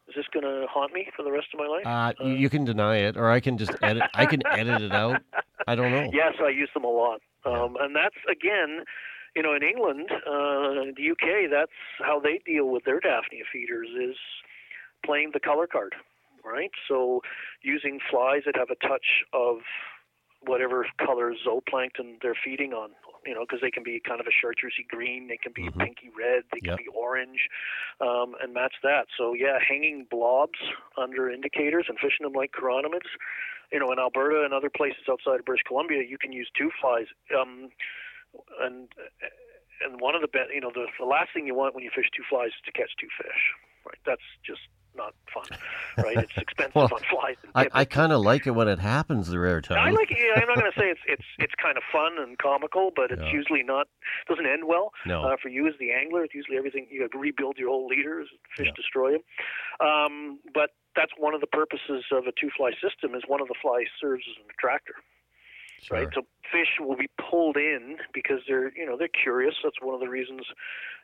Is this going to haunt me for the rest of my life? Uh, you, you can deny it, or I can just edit. I can edit it out. I don't know. Yes, I use them a lot. Um, And that's, again, you know, in England, uh, the UK, that's how they deal with their Daphnia feeders is playing the color card, right? So using flies that have a touch of whatever color zooplankton they're feeding on, you know, because they can be kind of a chartreusey green, they can be Mhm. pinky red, they can be orange, um, and match that. So yeah, hanging blobs under indicators and fishing them like chironomids. You know, in Alberta and other places outside of British Columbia, you can use two flies. Um, and and one of the best, you know the, the last thing you want when you fish two flies is to catch two fish. Right? That's just not fun. Right? It's expensive Well, on flies. and I. I kind of like it when it happens the rare time. I like it. Yeah, I'm not going to say it's it's it's kind of fun and comical, but it's Yeah. usually not doesn't end well no. uh, for you as the angler. It's usually everything you have to rebuild your whole leaders, fish Yeah. destroy them. Um, but that's one of the purposes of a two fly system. Is one of the flies serves as an attractor sure. right? So fish will be pulled in because they're, you know, they're curious. That's one of the reasons,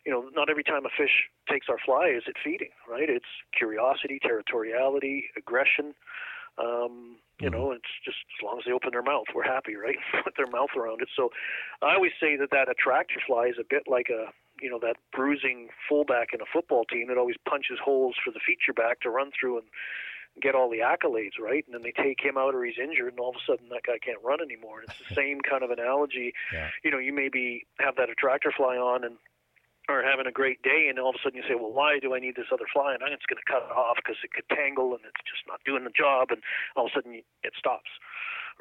you know, not every time a fish takes our fly is it feeding, right? It's curiosity, territoriality, aggression. Um, you know, it's just as long as they open their mouth, we're happy, right? Put their mouth around it. So I always say that that attractor fly is a bit like a, you know, that bruising fullback in a football team that always punches holes for the feature back to run through and get all the accolades, right? And then they take him out or he's injured, and all of a sudden that guy can't run anymore. And it's the same kind of analogy. Yeah. You know, you maybe have that attractor fly on, and are having a great day, and all of a sudden you say, "Well, why do I need this other fly?" And I'm just going to cut it off because it could tangle and it's just not doing the job, and all of a sudden it stops,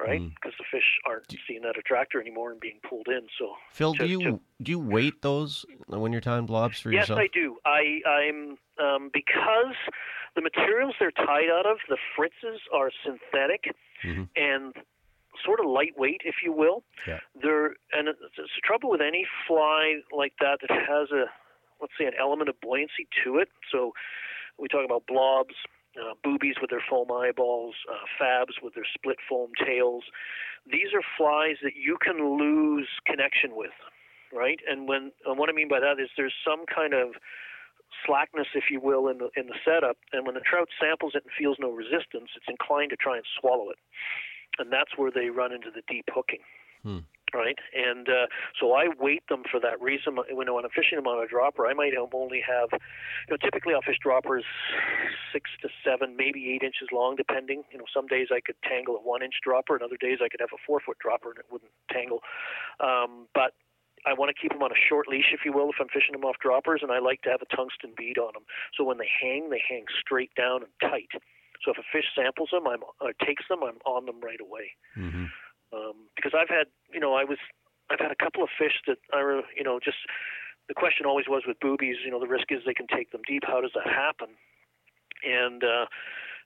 right? Because the fish aren't seeing that attractor anymore and being pulled in. So, Phil, do you to- do you weight those when you're tying blobs for yes, yourself? I do. I I'm um, because the materials they're tied out of, the fritzes are synthetic Mhm. and sort of lightweight, if you will. Yeah. They're and it's, it's the trouble with any fly like that that has a let's say an element of buoyancy to it. So we talk about blobs, uh, boobies with their foam eyeballs, uh, fabs with their split foam tails. These are flies that you can lose connection with, right? And when and what I mean by that is there's some kind of slackness, if you will, in the in the setup, and when the trout samples it and feels no resistance, it's inclined to try and swallow it, and that's where they run into the deep hooking. Hmm. Right, and uh, so I weight them for that reason. When, when I'm fishing them on a dropper, I might only have, you know, typically I'll fish droppers six to seven, maybe eight inches long, depending. You know, some days I could tangle a one-inch dropper, and other days I could have a four-foot dropper and it wouldn't tangle. Um, but I want to keep them on a short leash, if you will, if I'm fishing them off droppers, and I like to have a tungsten bead on them. So when they hang, they hang straight down and tight. So if a fish samples them, I'm or takes them, I'm on them right away. hmm Um, because I've had, you know, I was, I've had a couple of fish that I, were, you know, just the question always was with boobies, you know, the risk is they can take them deep. How does that happen? And uh,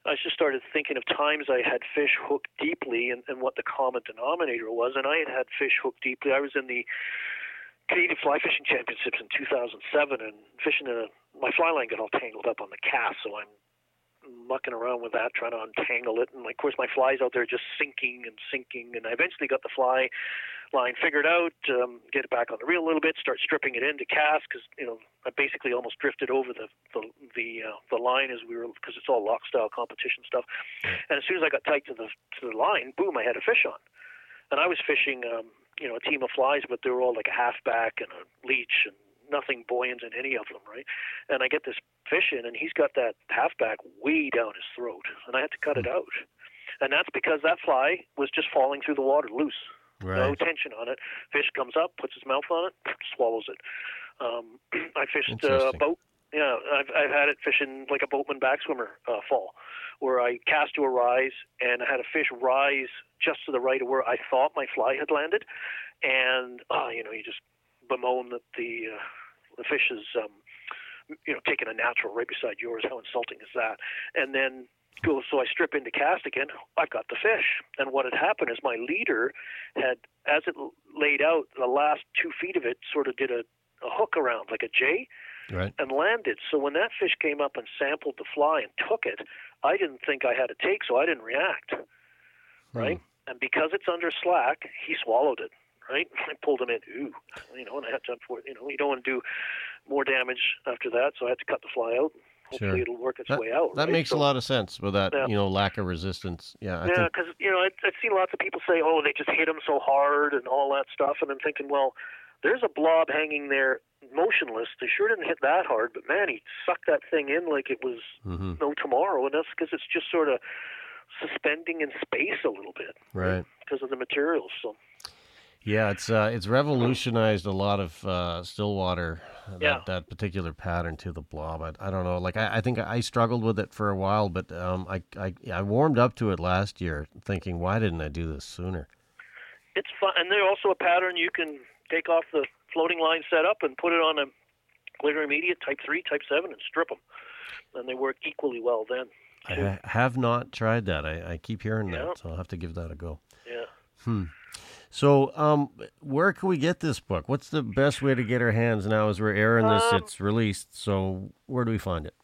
I just started thinking of times I had fish hooked deeply and, and what the common denominator was. And I had had fish hooked deeply. I was in the Canadian Fly Fishing Championships in 2007 and fishing in a, my fly line got all tangled up on the cast, so I'm mucking around with that, trying to untangle it. And of course, my fly's out there just sinking and sinking. And I eventually got the fly line figured out, um, get it back on the reel a little bit, start stripping it into cast because you know I basically almost drifted over the the the, uh, the line as we were because it's all loch style competition stuff. And as soon as I got tight to the to the line, boom, I had a fish on. And I was fishing, um, you know, a team of flies, but they were all like a halfback and a leech and nothing buoyant in any of them, right? And I get this fish in, and he's got that halfback way down his throat, and I had to cut it out. And that's because that fly was just falling through the water loose, no tension on it. Fish comes up, puts his mouth on it, swallows it. Um, I fished uh, Interesting. boat. Yeah, I've I've had it fishing like a boatman backswimmer uh, fall, where I cast to a rise and I had a fish rise just to the right of where I thought my fly had landed, and uh, you know you just bemoan that the uh, the fish is um, you know taking a natural right beside yours. How insulting is that? And then go so I strip into cast again. I've got the fish, and what had happened is my leader had, as it laid out, the last two feet of it sort of did a, a hook around like a J Right. and landed. So when that fish came up and sampled the fly and took it, I didn't think I had a take, so I didn't react. Hmm. Right? And because it's under slack, he swallowed it. Right? I pulled him in. Ooh, you know, and I had to, you know, you don't want to do more damage after that, so I had to cut the fly out. Hopefully, Sure. it'll work its That, way out. that right? makes So- a lot of sense with that, Yeah. you know, lack of resistance. Yeah, I yeah, think because you know I, I've seen lots of people say, "Oh, they just hit him so hard" and all that stuff, and I'm thinking, well, there's a blob hanging there, motionless. They sure didn't hit that hard, but man, he sucked that thing in like it was hmm no tomorrow, and that's because it's just sort of suspending in space a little bit right. because of the materials. So Yeah, it's uh, it's revolutionized a lot of uh, Stillwater. That, Yeah. that particular pattern to the blob. I, I don't know. Like I, I think I struggled with it for a while, but um, I, I I warmed up to it last year, thinking why didn't I do this sooner? it's fun, and there's also a pattern you can take off the floating line setup and put it on a glitter immediate type three, type seven, and strip them, and they work equally well then. I ha- have not tried that. I, I keep hearing Yeah. that, so I'll have to give that a go. Yeah. So, um, where can we get this book? What's the best way to get our hands now? As we're airing this, Um, it's released. So, where do we find it?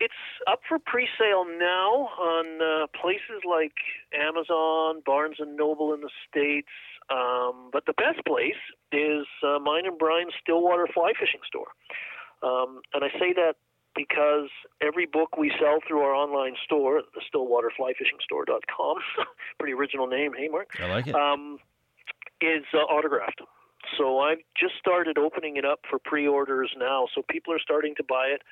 It's up for pre-sale now on uh, places like Amazon, Barnes and Noble in the states. Um, but the best place is uh, mine and Brian's Stillwater Fly Fishing Store. Um, and I say that because every book we sell through our online store, the StillwaterFlyFishingStore.com, pretty original name, hey Mark, I like it. um, is uh, autographed. So I've just started opening it up for pre-orders now. So people are starting to buy it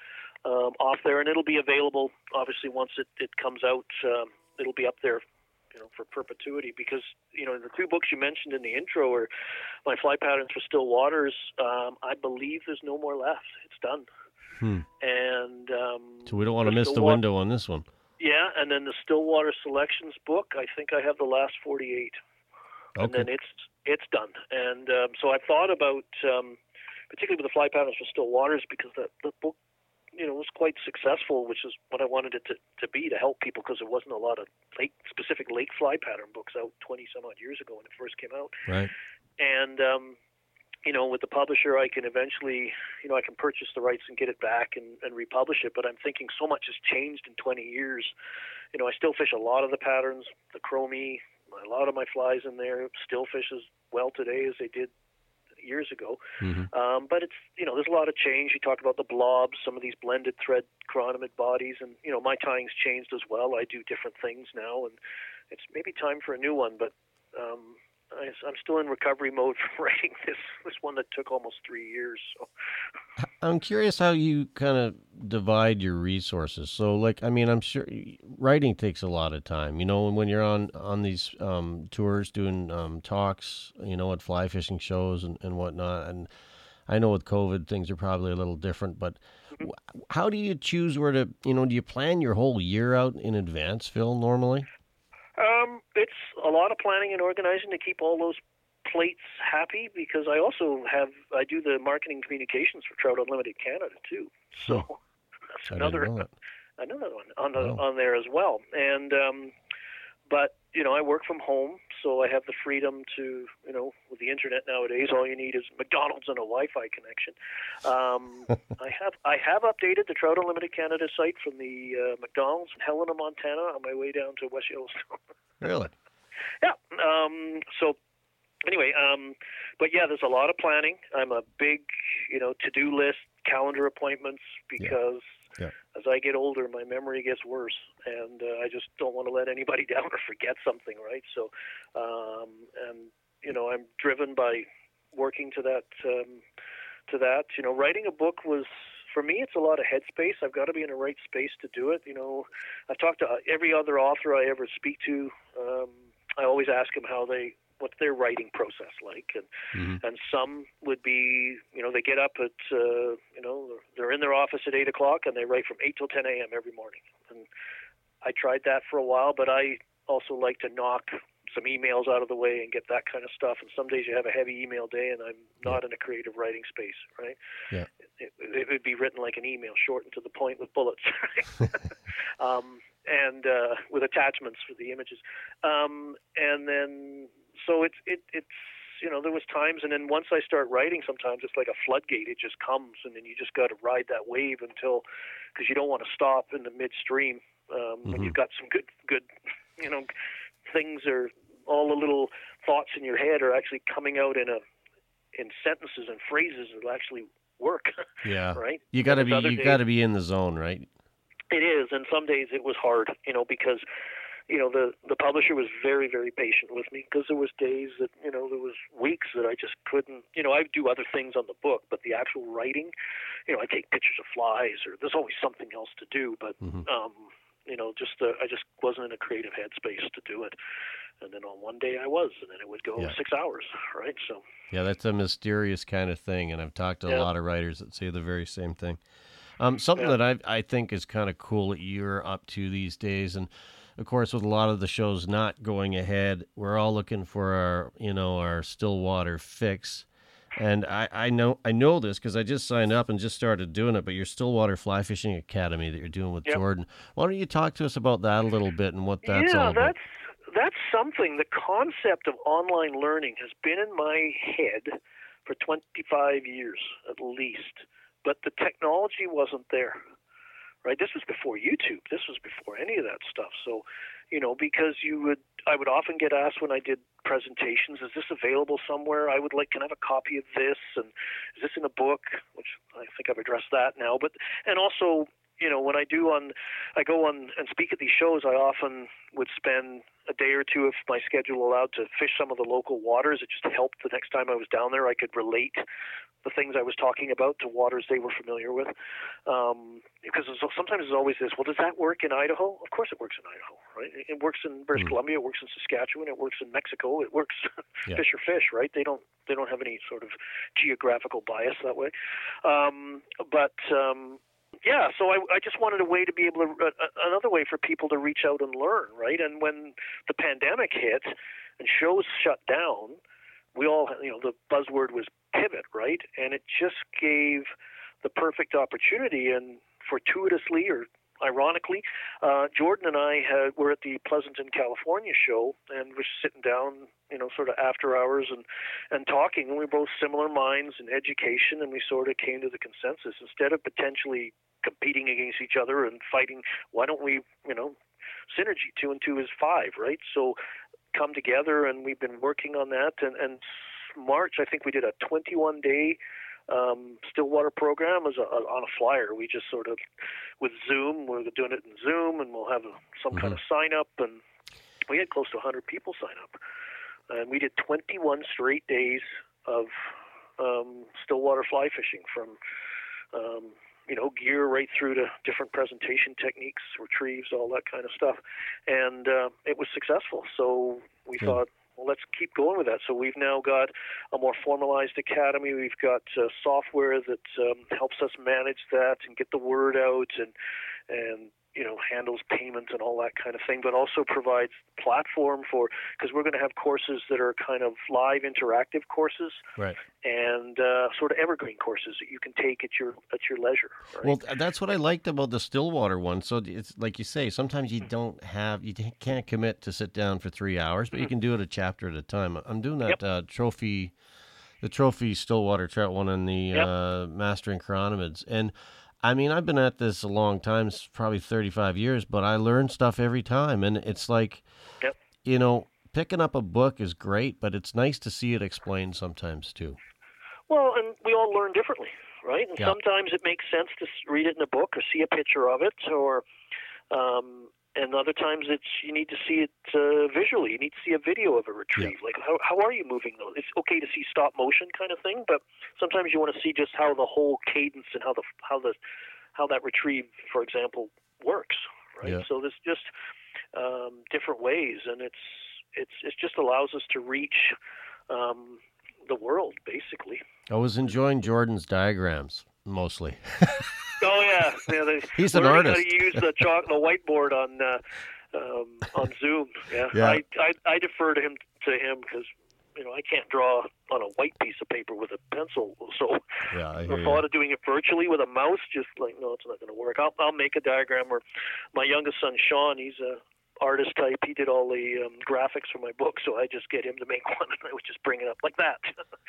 um, off there, and it'll be available. Obviously, once it, it comes out, um, it'll be up there you know for perpetuity because you know the two books you mentioned in the intro are my fly patterns for still waters. Um, I believe there's no more left. It's done. Hmm. And um, So we don't want to miss the Stillwater- window on this one. Yeah, and then the Stillwater Selections book. I think I have the last 48 and then it's it's done. And um, so I thought about, um, particularly with the fly patterns for still waters, because the the book, you know, was quite successful, which is what I wanted it to, to be to help people, because there wasn't a lot of lake specific lake fly pattern books out 20 some odd years ago when it first came out. Right. And um, you know, with the publisher, I can eventually, you know, I can purchase the rights and get it back and, and republish it. But I'm thinking so much has changed in 20 years. You know, I still fish a lot of the patterns, the chromie, a lot of my flies in there still fish as well today as they did years ago. hmm Um, but it's you know there's a lot of change. You talk about the blobs, some of these blended thread chironomid bodies, and you know my tying's changed as well. I do different things now, and it's maybe time for a new one. But um, I'm still in recovery mode from writing this this one that took almost three years. So I'm curious how you kind of divide your resources. So, like, I mean, I'm sure writing takes a lot of time. You know, and when you're on on these um, tours doing um, talks, you know, at fly fishing shows and, and whatnot. And I know with COVID, things are probably a little different. But Mm-hmm. how do you choose where to? You know, do you plan your whole year out in advance, Phil? Normally, um, it's a lot of planning and organizing to keep all those plates happy because I also have I do the marketing communications for Trout Unlimited Canada too. So that's another didn't know that. another one on the, on there as well. And um, but you know, I work from home, so I have the freedom to you know, with the internet nowadays, all you need is McDonald's and a Wi-Fi connection. Um, I have I have updated the Trout Unlimited Canada site from the uh, McDonald's in Helena, Montana, on my way down to West Yellowstone. Really? yeah. Um, so anyway, um, but yeah, there's a lot of planning. I'm a big, you know, to-do list, calendar appointments because Yeah. As I get older, my memory gets worse, and uh, I just don't want to let anybody down or forget something, right? So, um, and you know, I'm driven by working to that. Um, to that, you know, writing a book was for me. It's a lot of headspace. I've got to be in the right space to do it. You know, I've talked to every other author I ever speak to. Um, I always ask them how they what's their writing process like, and Mhm. and some would be you know they get up at uh, you know they're in their office at eight o'clock and they write from eight till ten a.m. every morning. And I tried that for a while, but I also like to knock some emails out of the way and get that kind of stuff. And some days you have a heavy email day, and I'm not in a creative writing space, right? Yeah. It, it would be written like an email, short and to the point with bullets, um, and uh, with attachments for the images. Um, and then, so it's it, it's you know there was times, and then once I start writing, sometimes it's like a floodgate. It just comes, and then you just got to ride that wave until because you don't want to stop in the midstream um, when Mhm. you've got some good good you know things are all the little thoughts in your head are actually coming out in a in sentences and phrases that actually work, Yeah. right? You got to be you got to be in the zone, right? It is, and some days it was hard, you know, because you know the the publisher was very very patient with me because there was days that you know there was weeks that I just couldn't, you know, I do other things on the book, but the actual writing, you know, I take pictures of flies or there's always something else to do, but Mhm. um, you know, just uh, I just wasn't in a creative headspace to do it. And then on one day I was, and then it would go Yeah. six hours, right? So Yeah, that's a mysterious kind of thing, and I've talked to a Yeah. lot of writers that say the very same thing. Um, something Yeah. that I I think is kind of cool that you're up to these days, and of course, with a lot of the shows not going ahead, we're all looking for our you know our Stillwater fix. And I, I know I know this because I just signed up and just started doing it. But your Stillwater Fly Fishing Academy that you're doing with Yep. Jordan, why don't you talk to us about that a little bit and what that's yeah, all about? that's that's something. The concept of online learning has been in my head for 25 years at least, but the technology wasn't there. Right? This was before YouTube. This was before any of that stuff. So, you know, because you would, I would often get asked when I did presentations, "Is this available somewhere?" I would like, "Can I have a copy of this?" and "Is this in a book?" Which I think I've addressed that now. But and also, you know, when I do on, I go on and speak at these shows, I often would spend a day or two, if my schedule allowed, to fish some of the local waters. It just helped the next time I was down there, I could relate the things I was talking about to waters they were familiar with. Um, because sometimes it's always this, well, does that work in Idaho? Of course it works in Idaho, right? It works in British mm. Columbia, it works in Saskatchewan, it works in Mexico, it works yeah. fish or fish, right? They don't they don't have any sort of geographical bias that way. Um, but um, yeah, so I, I just wanted a way to be able to, uh, another way for people to reach out and learn, right? And when the pandemic hit and shows shut down, we all, you know, the buzzword was pivot, right? And it just gave the perfect opportunity and fortuitously or ironically, uh, Jordan and I had, were at the Pleasanton, California show, and we're sitting down, you know, sort of after hours and and talking. And we are both similar minds in education, and we sort of came to the consensus instead of potentially competing against each other and fighting, why don't we, you know, synergy? Two and two is five, right? So come together, and we've been working on that. And and March, I think we did a 21 day um, Stillwater program as a, a, on a flyer. We just sort of with Zoom, we're doing it in Zoom, and we'll have a, some mm-hmm. kind of sign up, and we had close to 100 people sign up, and we did 21 straight days of um, Stillwater fly fishing from. Um, you know, gear right through to different presentation techniques, retrieves, all that kind of stuff, and uh, it was successful. So we thought, well, let's keep going with that. So we've now got a more formalized academy. We've got uh, software that um, helps us manage that and get the word out and and you know handles payments and all that kind of thing, but also provides platform for because we're going to have courses that are kind of live interactive courses, right? And uh, sort of evergreen courses that you can take at your at your leisure. Right? Well, that's what I liked about the Stillwater one. So it's like you say, sometimes you don't have you can't commit to sit down for three hours, but you can do it a chapter at a time. I'm doing that yep. uh, trophy. The trophy Stillwater trout one and the yep. uh, mastering chironomids. And I mean, I've been at this a long time, probably 35 years, but I learn stuff every time. And it's like, yep. you know, picking up a book is great, but it's nice to see it explained sometimes too. Well, and we all learn differently, right? And sometimes it makes sense to read it in a book or see a picture of it or um, and other times it's you need to see it uh, visually. You need to see a video of a retrieve. Yeah. Like how how are you moving those? It's okay to see stop motion kind of thing, but sometimes you want to see just how the whole cadence and how the how the how that retrieve, for example, works. Right. Yeah. So there's just um, different ways, and it's it's it just allows us to reach um, the world basically. I was enjoying Jordan's diagrams mostly. Oh yeah, yeah. They, He's an artist. To use the chalk, the whiteboard on uh, um, on Zoom. Yeah, yeah. I, I I defer to him to him because you know I can't draw on a white piece of paper with a pencil. So yeah, the thought you. of doing it virtually with a mouse, just like no, it's not going to work. I'll I'll make a diagram. Or my youngest son Sean, he's a artist type. He did all the um, graphics for my book, so I just get him to make one, and I would just bring it up like that.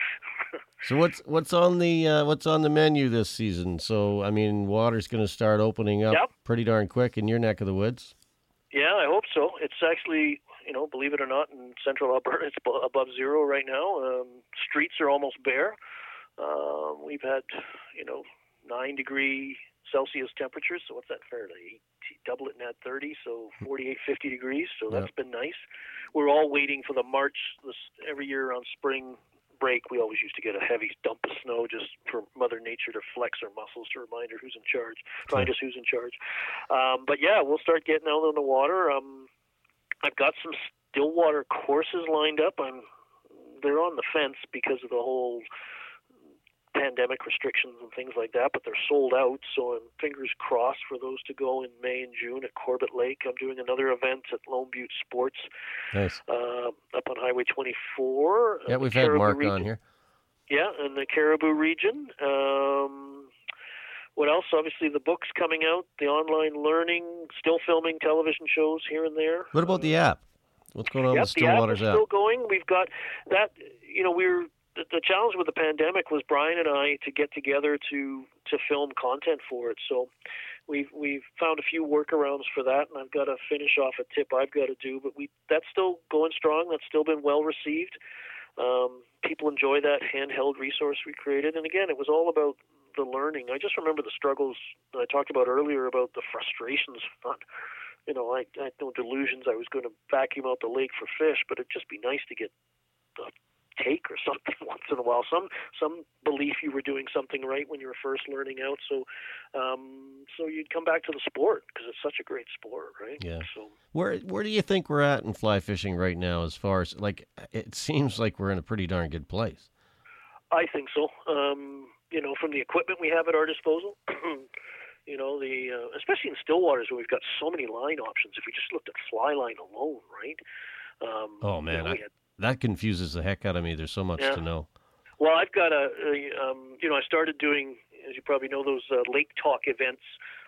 so what's what's on the uh, what's on the menu this season? So I mean, water's going to start opening up yep. pretty darn quick in your neck of the woods. Yeah, I hope so. It's actually, you know, believe it or not, in central Alberta, it's above zero right now. Um, streets are almost bare. Um, we've had, you know, nine degree Celsius temperatures. So what's that Fahrenheit? Double it and add 30, so 48, 50 degrees. So that's yep. been nice. We're all waiting for the March. This every year on spring break, we always used to get a heavy dump of snow just for Mother Nature to flex her muscles to remind her who's in charge, remind us who's in charge. Um, but yeah, we'll start getting out on the water. Um, I've got some Stillwater courses lined up. I'm they're on the fence because of the whole pandemic restrictions and things like that, but they're sold out. So I'm fingers crossed for those to go in May and June at Corbett Lake. I'm doing another event at Lone Butte Sports nice. uh, up on Highway 24. Yeah, we've had Mark region. on here. Yeah, in the Cariboo region. Um, what else? Obviously, the books coming out, the online learning, still filming television shows here and there. What about the app? What's going on yep, with Stillwater's the app? Is still going. We've got that. You know, we're the, the challenge with the pandemic was Brian and I to get together to to film content for it. So we've we've found a few workarounds for that, and I've got to finish off a tip I've got to do. But we that's still going strong. That's still been well received. Um, people enjoy that handheld resource we created, and again, it was all about the learning. I just remember the struggles I talked about earlier about the frustrations. You know, I, I had no delusions I was going to vacuum out the lake for fish, but it'd just be nice to get a take or something once in a while. Some some belief you were doing something right when you were first learning out. So, um, so you'd come back to the sport because it's such a great sport, right? Yeah. So Where where do you think we're at in fly fishing right now? As far as like, it seems like we're in a pretty darn good place. I think so. Um, you know, from the equipment we have at our disposal. You know, the uh, especially in still waters where we've got so many line options. If we just looked at fly line alone, right? Um, Oh you man, know, I, had that confuses the heck out of me. There's so much Yeah. to know. Well, I've got a, a um, you know, I started doing, as you probably know, those uh, Lake Talk events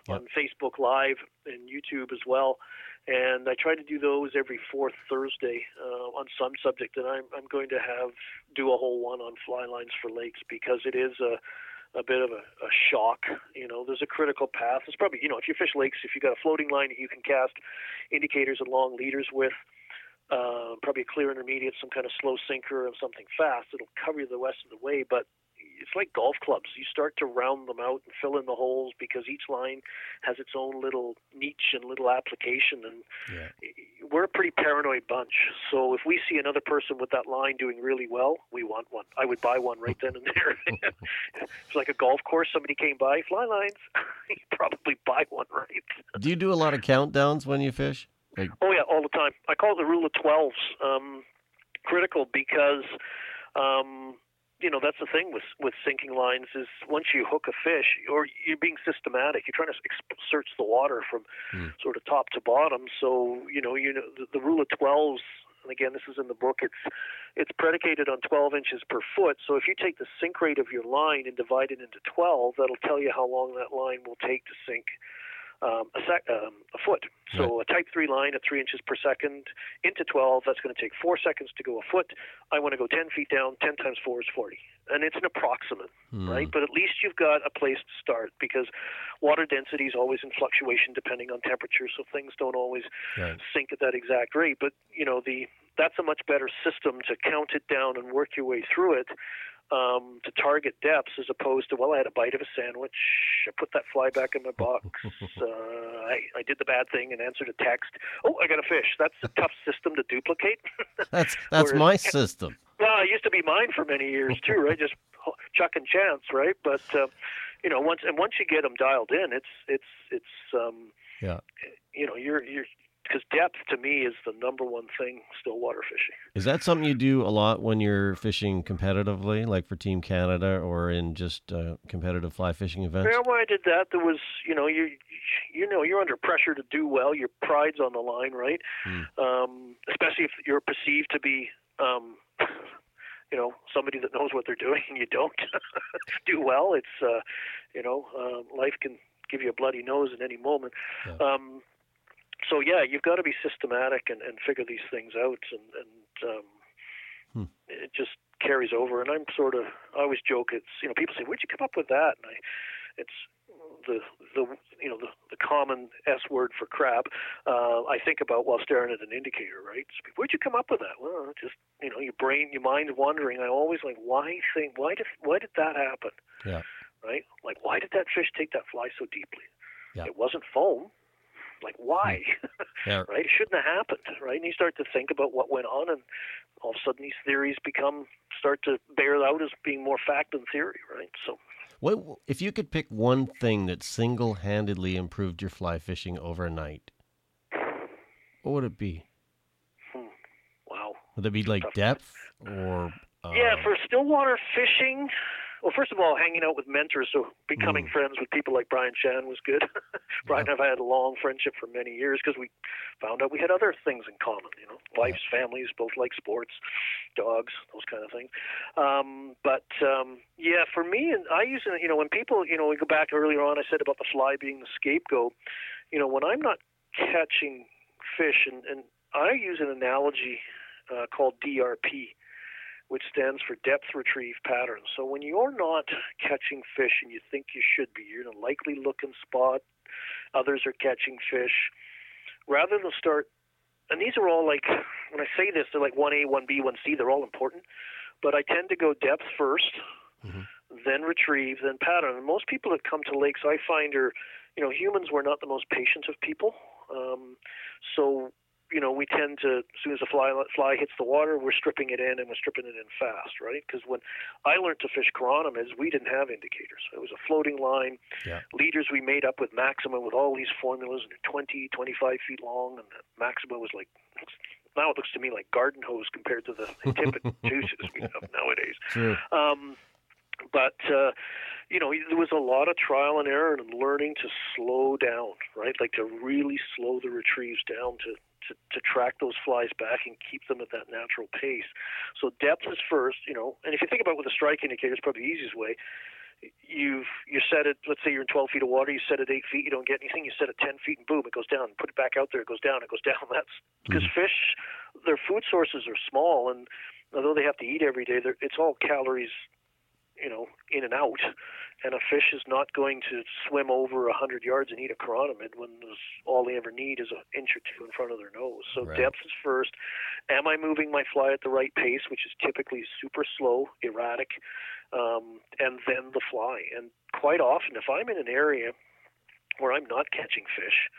on Facebook Live and YouTube as well. And I try to do those every fourth Thursday uh, on some subject. And I'm, I'm going to have do a whole one on fly lines for lakes because it is a, a bit of a, a shock. You know, there's a critical path. It's probably, you know, if you fish lakes, if you've got a floating line that you can cast indicators and long leaders with, uh, probably a clear intermediate, some kind of slow sinker and something fast. It'll cover you the rest of the way, but it's like golf clubs. You start to round them out and fill in the holes because each line has its own little niche and little application. And Yeah. we're a pretty paranoid bunch. So if we see another person with that line doing really well, we want one. I would buy one right then and there. it's like a golf course. Somebody came by, fly lines. you probably buy one, right? Do you do a lot of countdowns when you fish? Like, Oh yeah, all the time. I call it the rule of twelves. Um, critical because, um, you know, that's the thing with with sinking lines is once you hook a fish, or you're being systematic. You're trying to ex- search the water from Hmm. sort of top to bottom. So you know, you know, the, the rule of twelves. And again, this is in the book. It's it's predicated on 12 inches per foot. So if you take the sink rate of your line and divide it into 12, that'll tell you how long that line will take to sink um, a, sec- um, a foot. So a type 3 line at 3 inches per second into 12, that's going to take 4 seconds to go a foot. I want to go 10 feet down, 10 times 4 is 40. And it's an approximate, hmm, right? But at least you've got a place to start because water density is always in fluctuation depending on temperature, so things don't always Right. sink at that exact rate. But you know, the that's a much better system to count it down and work your way through it um, to target depths as opposed to well, I had a bite of a sandwich, I put that fly back in my box, uh, I, I did the bad thing and answered a text. Oh, I got a fish. That's a tough system to duplicate. That's that's Whereas- my system. Well, it used to be mine for many years too, right? Just chuck and chance, right? But uh, you know, once and once you get them dialed in, it's it's it's um, Yeah. you know, you're you're because depth to me is the number one thing still water fishing. Is that something you do a lot when you're fishing competitively, like for Team Canada or in just uh, competitive fly fishing events? Yeah, when I did that, there was you know you you know you're under pressure to do well. Your pride's on the line, right? Hmm. Um, especially if you're perceived to be. Um, you know somebody that knows what they're doing and you don't do well it's uh you know uh, life can give you a bloody nose at any moment Yeah. um so yeah you've got to be systematic and, and figure these things out and and um Hmm. it just carries over and i'm sort of i always joke it's you know people say where'd you come up with that and i it's the the you know the, the common S word for crap. Uh, I think about while staring at an indicator, right? So, Where'd you come up with that? Well, just you know, your brain, your mind's wandering. I always like, why think, why did, why did that happen? Yeah. Right? Like, why did that fish take that fly so deeply? Yeah. It wasn't foam. Like, why? Yeah. right? It shouldn't have happened, right? And you start to think about what went on, and all of a sudden these theories become start to bear out as being more fact than theory, right? So. What if you could pick one thing that single-handedly improved your fly fishing overnight? What would it be? Wow. Would it be like depth or? Uh, Yeah, for stillwater fishing, well, first of all, hanging out with mentors, so becoming Mm. friends with people like Brian Chan was good. Brian and I have had a long friendship for many years because we found out we had other things in common, you know, wives, families, both like sports, dogs, those kind of things. Um, but um, yeah, for me, and I use you know, when people, you know, we go back earlier on, I said about the fly being the scapegoat. You know, when I'm not catching fish, and, and I use an analogy uh, called DRP which stands for depth retrieve pattern. So when you're not catching fish and you think you should be, you're in a likely looking spot, others are catching fish, rather than start, and these are all like, when I say this, they're like 1A, 1B, 1C, they're all important, but I tend to go depth 1st Mhm. then retrieve, then pattern. And most people that come to lakes, I find, are, you know, humans were not the most patient of people. Um, so you know, we tend to, as soon as a fly fly hits the water, we're stripping it in and we're stripping it in fast, right? Because when I learned to fish chironomids, we didn't have indicators. It was a floating line, yeah. leaders we made up with Maxima with all these formulas, and 20, 25 feet long, and Maxima was like, now it looks to me like garden hose compared to the tippet juices we have nowadays. True. Um, but uh, you know, there was a lot of trial and error and learning to slow down, right? Like to really slow the retrieves down to to, to track those flies back and keep them at that natural pace. So depth is first, you know, and if you think about with a strike indicator, it's probably the easiest way. You've you set it. Let's say you're in 12 feet of water. You set it eight feet. You don't get anything. You set it 10 feet, and boom, it goes down. Put it back out there. It goes down. It goes down. That's because mm-hmm. fish, their food sources are small, and although they have to eat every day, it's all calories, you know, in and out and a fish is not going to swim over a hundred yards and eat a chironomid when all they ever need is an inch or two in front of their nose. So right. depth is first. Am I moving my fly at the right pace, which is typically super slow, erratic, um, and then the fly. And quite often, if I'm in an area where I'm not catching fish,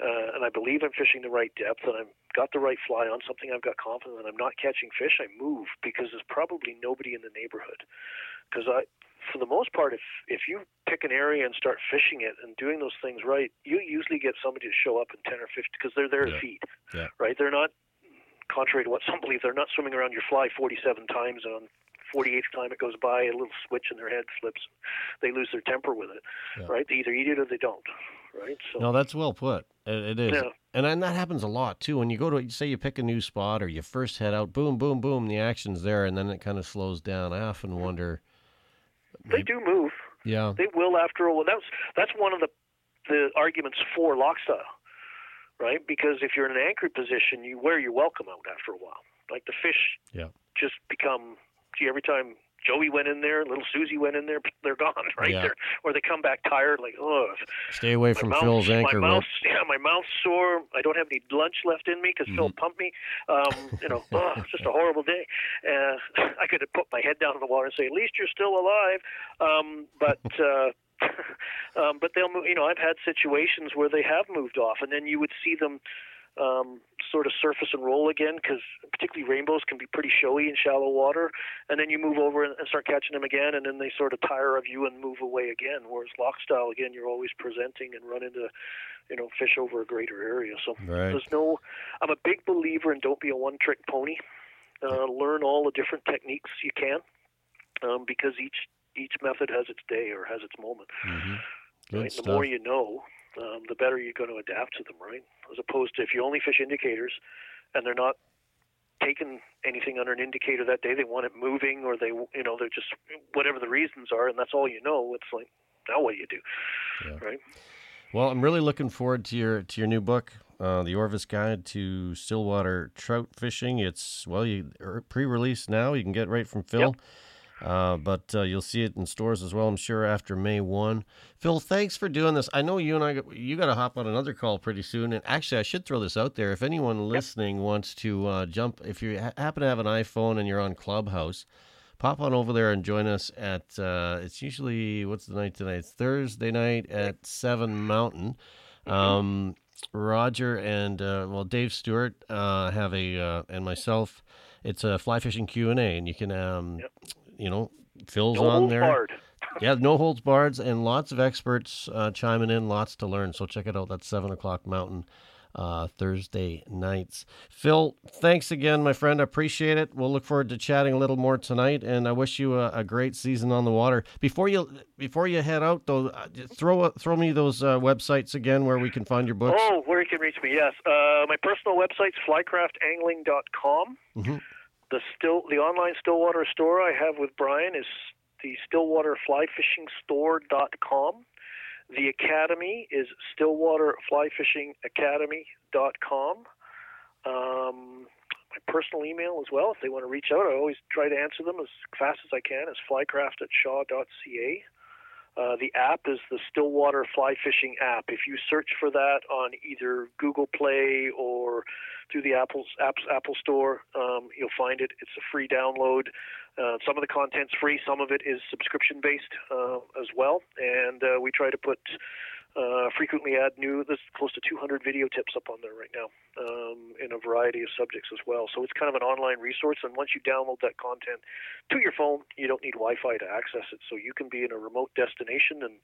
uh, and I believe I'm fishing the right depth and I've got the right fly on something I've got confidence and I'm not catching fish, I move because there's probably nobody in the neighborhood. Because I, for the most part, if if you pick an area and start fishing it and doing those things right, you usually get somebody to show up in ten or fifty because they're there yeah. to feed, yeah. right? They're not, contrary to what some believe, they're not swimming around your fly forty-seven times and on 48th time it goes by, a little switch in their head flips, they lose their temper with it, yeah. right? They either eat it or they don't, right? So no, that's well put. it, it is, yeah. and and that happens a lot too. When you go to say you pick a new spot or you first head out, boom, boom, boom, the action's there, and then it kind of slows down. I often wonder they do move. Yeah. They will after a while. That's that's one of the the arguments for loch style, right? Because if you're in an anchored position, you wear your welcome out after a while. Like the fish yeah. just become gee every time Joey went in there, little Susie went in there, they're gone, right? Yeah. They're, or they come back tired, like, oh. Stay away from mouth, Phil's anchor my mouth. Yeah, my mouth's sore. I don't have any lunch left in me because mm-hmm. Phil pumped me. Um, you know, oh, it's just a horrible day. Uh, I could have put my head down in the water and say, at least you're still alive. Um, but. Uh, um, but they'll move. You know, I've had situations where they have moved off, and then you would see them um, sort of surface and roll again because particularly rainbows can be pretty showy in shallow water and then you move over and, and start catching them again and then they sort of tire of you and move away again whereas loch style again you're always presenting and run into you know fish over a greater area so right. there's no i'm a big believer in don't be a one trick pony uh, learn all the different techniques you can um, because each each method has its day or has its moment mm-hmm. right? The more you know um, the better you're going to adapt to them, right? As opposed to if you only fish indicators and they're not taking anything under an indicator that day, they want it moving or they, you know, they're just whatever the reasons are, and that's all you know. It's like now what do you do, yeah. right? Well, I'm really looking forward to your to your new book, uh, the Orvis Guide to Stillwater Trout Fishing. It's well, you er, pre-release now. You can get right from Phil. Yep. Uh, but uh, you'll see it in stores as well, I'm sure, after May 1. Phil, thanks for doing this. I know you and I, you got to hop on another call pretty soon. And actually, I should throw this out there. If anyone listening yep. wants to uh, jump, if you ha- happen to have an iPhone and you're on Clubhouse, pop on over there and join us at, uh, it's usually, what's the night tonight? It's Thursday night at 7 Mountain. Mm-hmm. Um, Roger and, uh, well, Dave Stewart uh, have a, uh, and myself, it's a fly fishing Q&A, and you can, um, yep you know, Phil's no on there. Barred. yeah, no holds barred, and lots of experts uh, chiming in, lots to learn. So check it out. That's seven o'clock Mountain. Uh, Thursday nights. Phil, thanks again, my friend. I appreciate it. We'll look forward to chatting a little more tonight, and I wish you a, a great season on the water. Before you before you head out, though, uh, throw throw me those uh, websites again where we can find your books. Oh, where you can reach me? Yes, uh, my personal website's flycraftangling.com. Mm-hmm. The still the online Stillwater store I have with Brian is the Stillwater Fly Fishing Store.com. The academy is Stillwater Fly Fishing Academy.com. Um, my personal email as well, if they want to reach out, I always try to answer them as fast as I can. Is flycraft at shaw.ca. Uh, the app is the Stillwater Fly Fishing app. If you search for that on either Google Play or through the Apple's Apps, Apple Store, um, you'll find it. It's a free download. Uh, some of the content's free, some of it is subscription based uh, as well, and uh, we try to put uh, frequently add new. There's close to 200 video tips up on there right now um, in a variety of subjects as well. So it's kind of an online resource, and once you download that content to your phone, you don't need Wi-Fi to access it. So you can be in a remote destination, and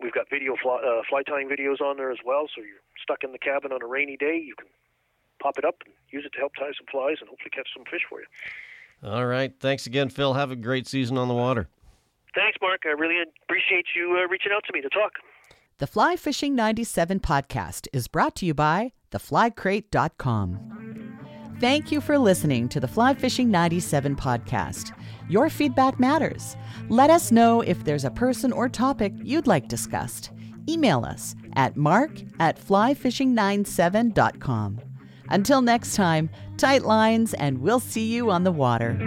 we've got video fly, uh, fly tying videos on there as well. So you're stuck in the cabin on a rainy day, you can pop it up and use it to help tie some flies and hopefully catch some fish for you. All right. Thanks again, Phil. Have a great season on the water. Thanks, Mark. I really appreciate you uh, reaching out to me to talk. The Fly Fishing 97 podcast is brought to you by theflycrate.com. Thank you for listening to the Fly Fishing 97 podcast. Your feedback matters. Let us know if there's a person or topic you'd like discussed. Email us at mark at flyfishing97.com. Until next time, tight lines, and we'll see you on the water.